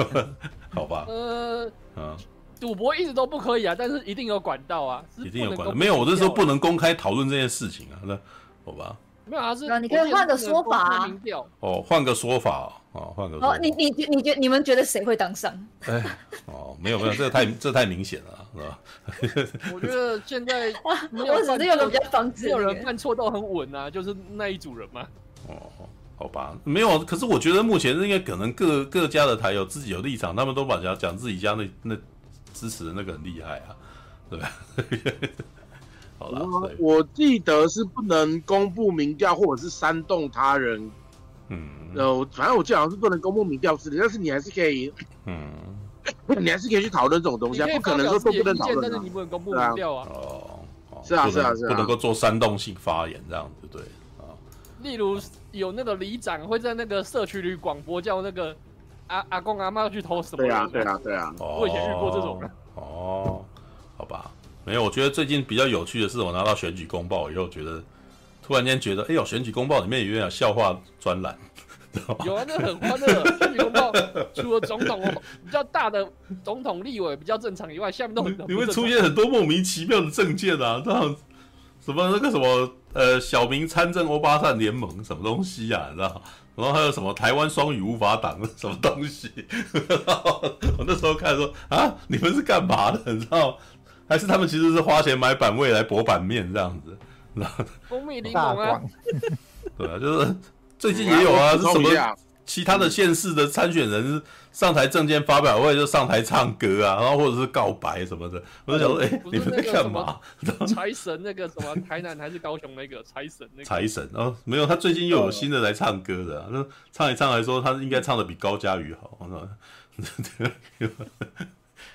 (laughs) 好吧。呃，啊，赌博一直都不可以啊，但是一定有管道啊，一定有管道。没有，我这时候不能公开讨论这件事情啊。那好吧。没有啊，是你可以换个说法啊。哦，换个说法哦，换个。哦，你你你觉你们觉得谁会当上？哎，哦，没有没有，这个太这太明显了，是吧？(laughs) 我觉得现在 (laughs) 我只是有个比较防止，没有人犯错都很稳啊，就是那一组人嘛。哦，好吧，没有，可是我觉得目前应该可能各各家的台有自己有立场，他们都把讲讲自己家那那支持的那个很厉害啊，对吧？我我记得是不能公布民调或者是煽动他人，嗯，呃，反正我记得好像是不能公布民调之类，但是你还是可以，嗯，(laughs) 你还是可以去讨论这种东西啊，不可能说都不能讨论，但是你不能公布民调啊，哦，是啊是啊是啊，不能够做煽动性发言这样子，对。啊，例如有那个里长会在那个社区里广播叫那个阿阿公阿妈要去投什么，对啊对啊对啊，我以前遇过这种，哦，好吧。没有，我觉得最近比较有趣的是，我拿到选举公报以后，觉得突然间觉得，哎呦，选举公报里面有点笑话专栏，有啊，那很欢乐。选举公报 (laughs) 除了总统比较大的总统、立委比较正常以外，下面都很你会出现很多莫名其妙的证件啊，这样什么那个什么呃小明参政欧巴桑联盟什么东西啊，你知道？然后还有什么台湾双语无法党什么东西？(laughs) 我那时候看说啊，你们是干嘛的？你知道？还是他们其实是花钱买版位来博版面这样子，然后蜂蜜柠檬啊，(laughs) 对啊，就是最近也有啊，是什么其他的县市的参选人上台政见发表会就上台唱歌啊，然后或者是告白什么的，我就想说，哎，你们在干嘛？(laughs) 财神那个什么台南还是高雄那个财神那个。财神啊，没有，他最近又有新的来唱歌的，那唱一唱来说，他应该唱的比高嘉瑜好，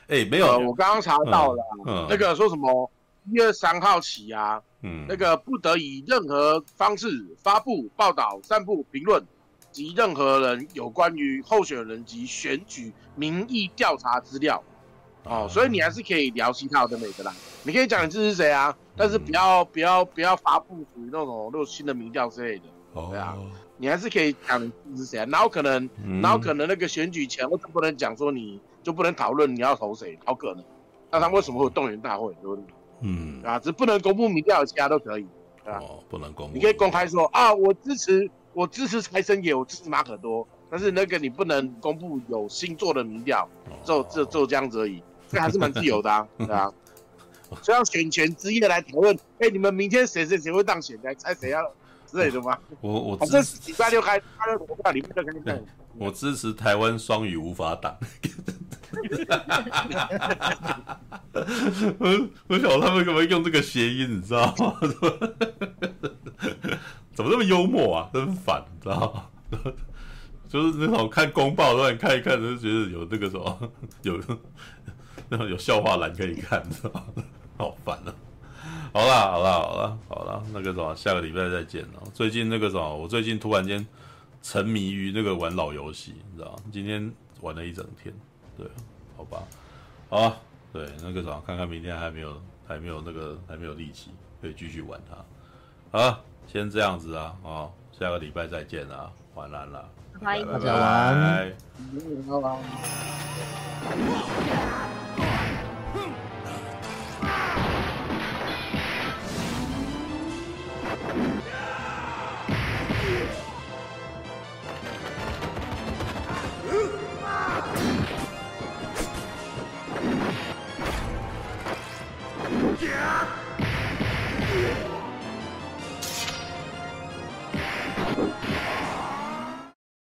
哎，没有，我刚刚查到了，那个说什么一月三号起啊，嗯，那个不得以任何方式发布、报道、散布、评论及任何人有关于候选人及选举民意调查资料，哦，所以你还是可以聊其他的每个啦，你可以讲你支持谁啊，但是不要不要不要发布属于那种那种新的民调之类的，对啊，你还是可以讲你支持谁啊，然后可能然后可能那个选举前我总不能讲说你。就不能讨论你要投谁，好可能。那他为什么会有动员大会？对不对？嗯，啊，只不能公布民调，其他都可以。哦，不能公布。你可以公开说啊，我支持，我支持财神爷，我支持马可多。但是那个你不能公布有星座的民调，就就就这样子而已。这还是蛮自由的啊，对啊。(laughs) 所以要选前之夜来讨论，哎，你们明天谁谁谁会当选？来猜谁要之类的吗？我我这礼拜六开，他的投票里面就可以看。我支持台湾双语无法党。我我想他们干嘛用这个谐音，你知道吗？怎么那么幽默啊？真烦，你知道吗？就是那种看公报，突然看一看，就觉得有那个什么，有那种有笑话栏可以看，知道吗？好烦啊！好啦，好啦，好啦，好啦，那个什么，下个礼拜再见了。最近那个什么，我最近突然间沉迷于那个玩老游戏，你知道吗？今天玩了一整天，对。好吧，好啊，对，那个啥，看看明天还没有，还没有那个，还没有力气可以继续玩它。好，先这样子啊，啊，下个礼拜再见啊，晚安啦，拜拜，拜拜。Yeah!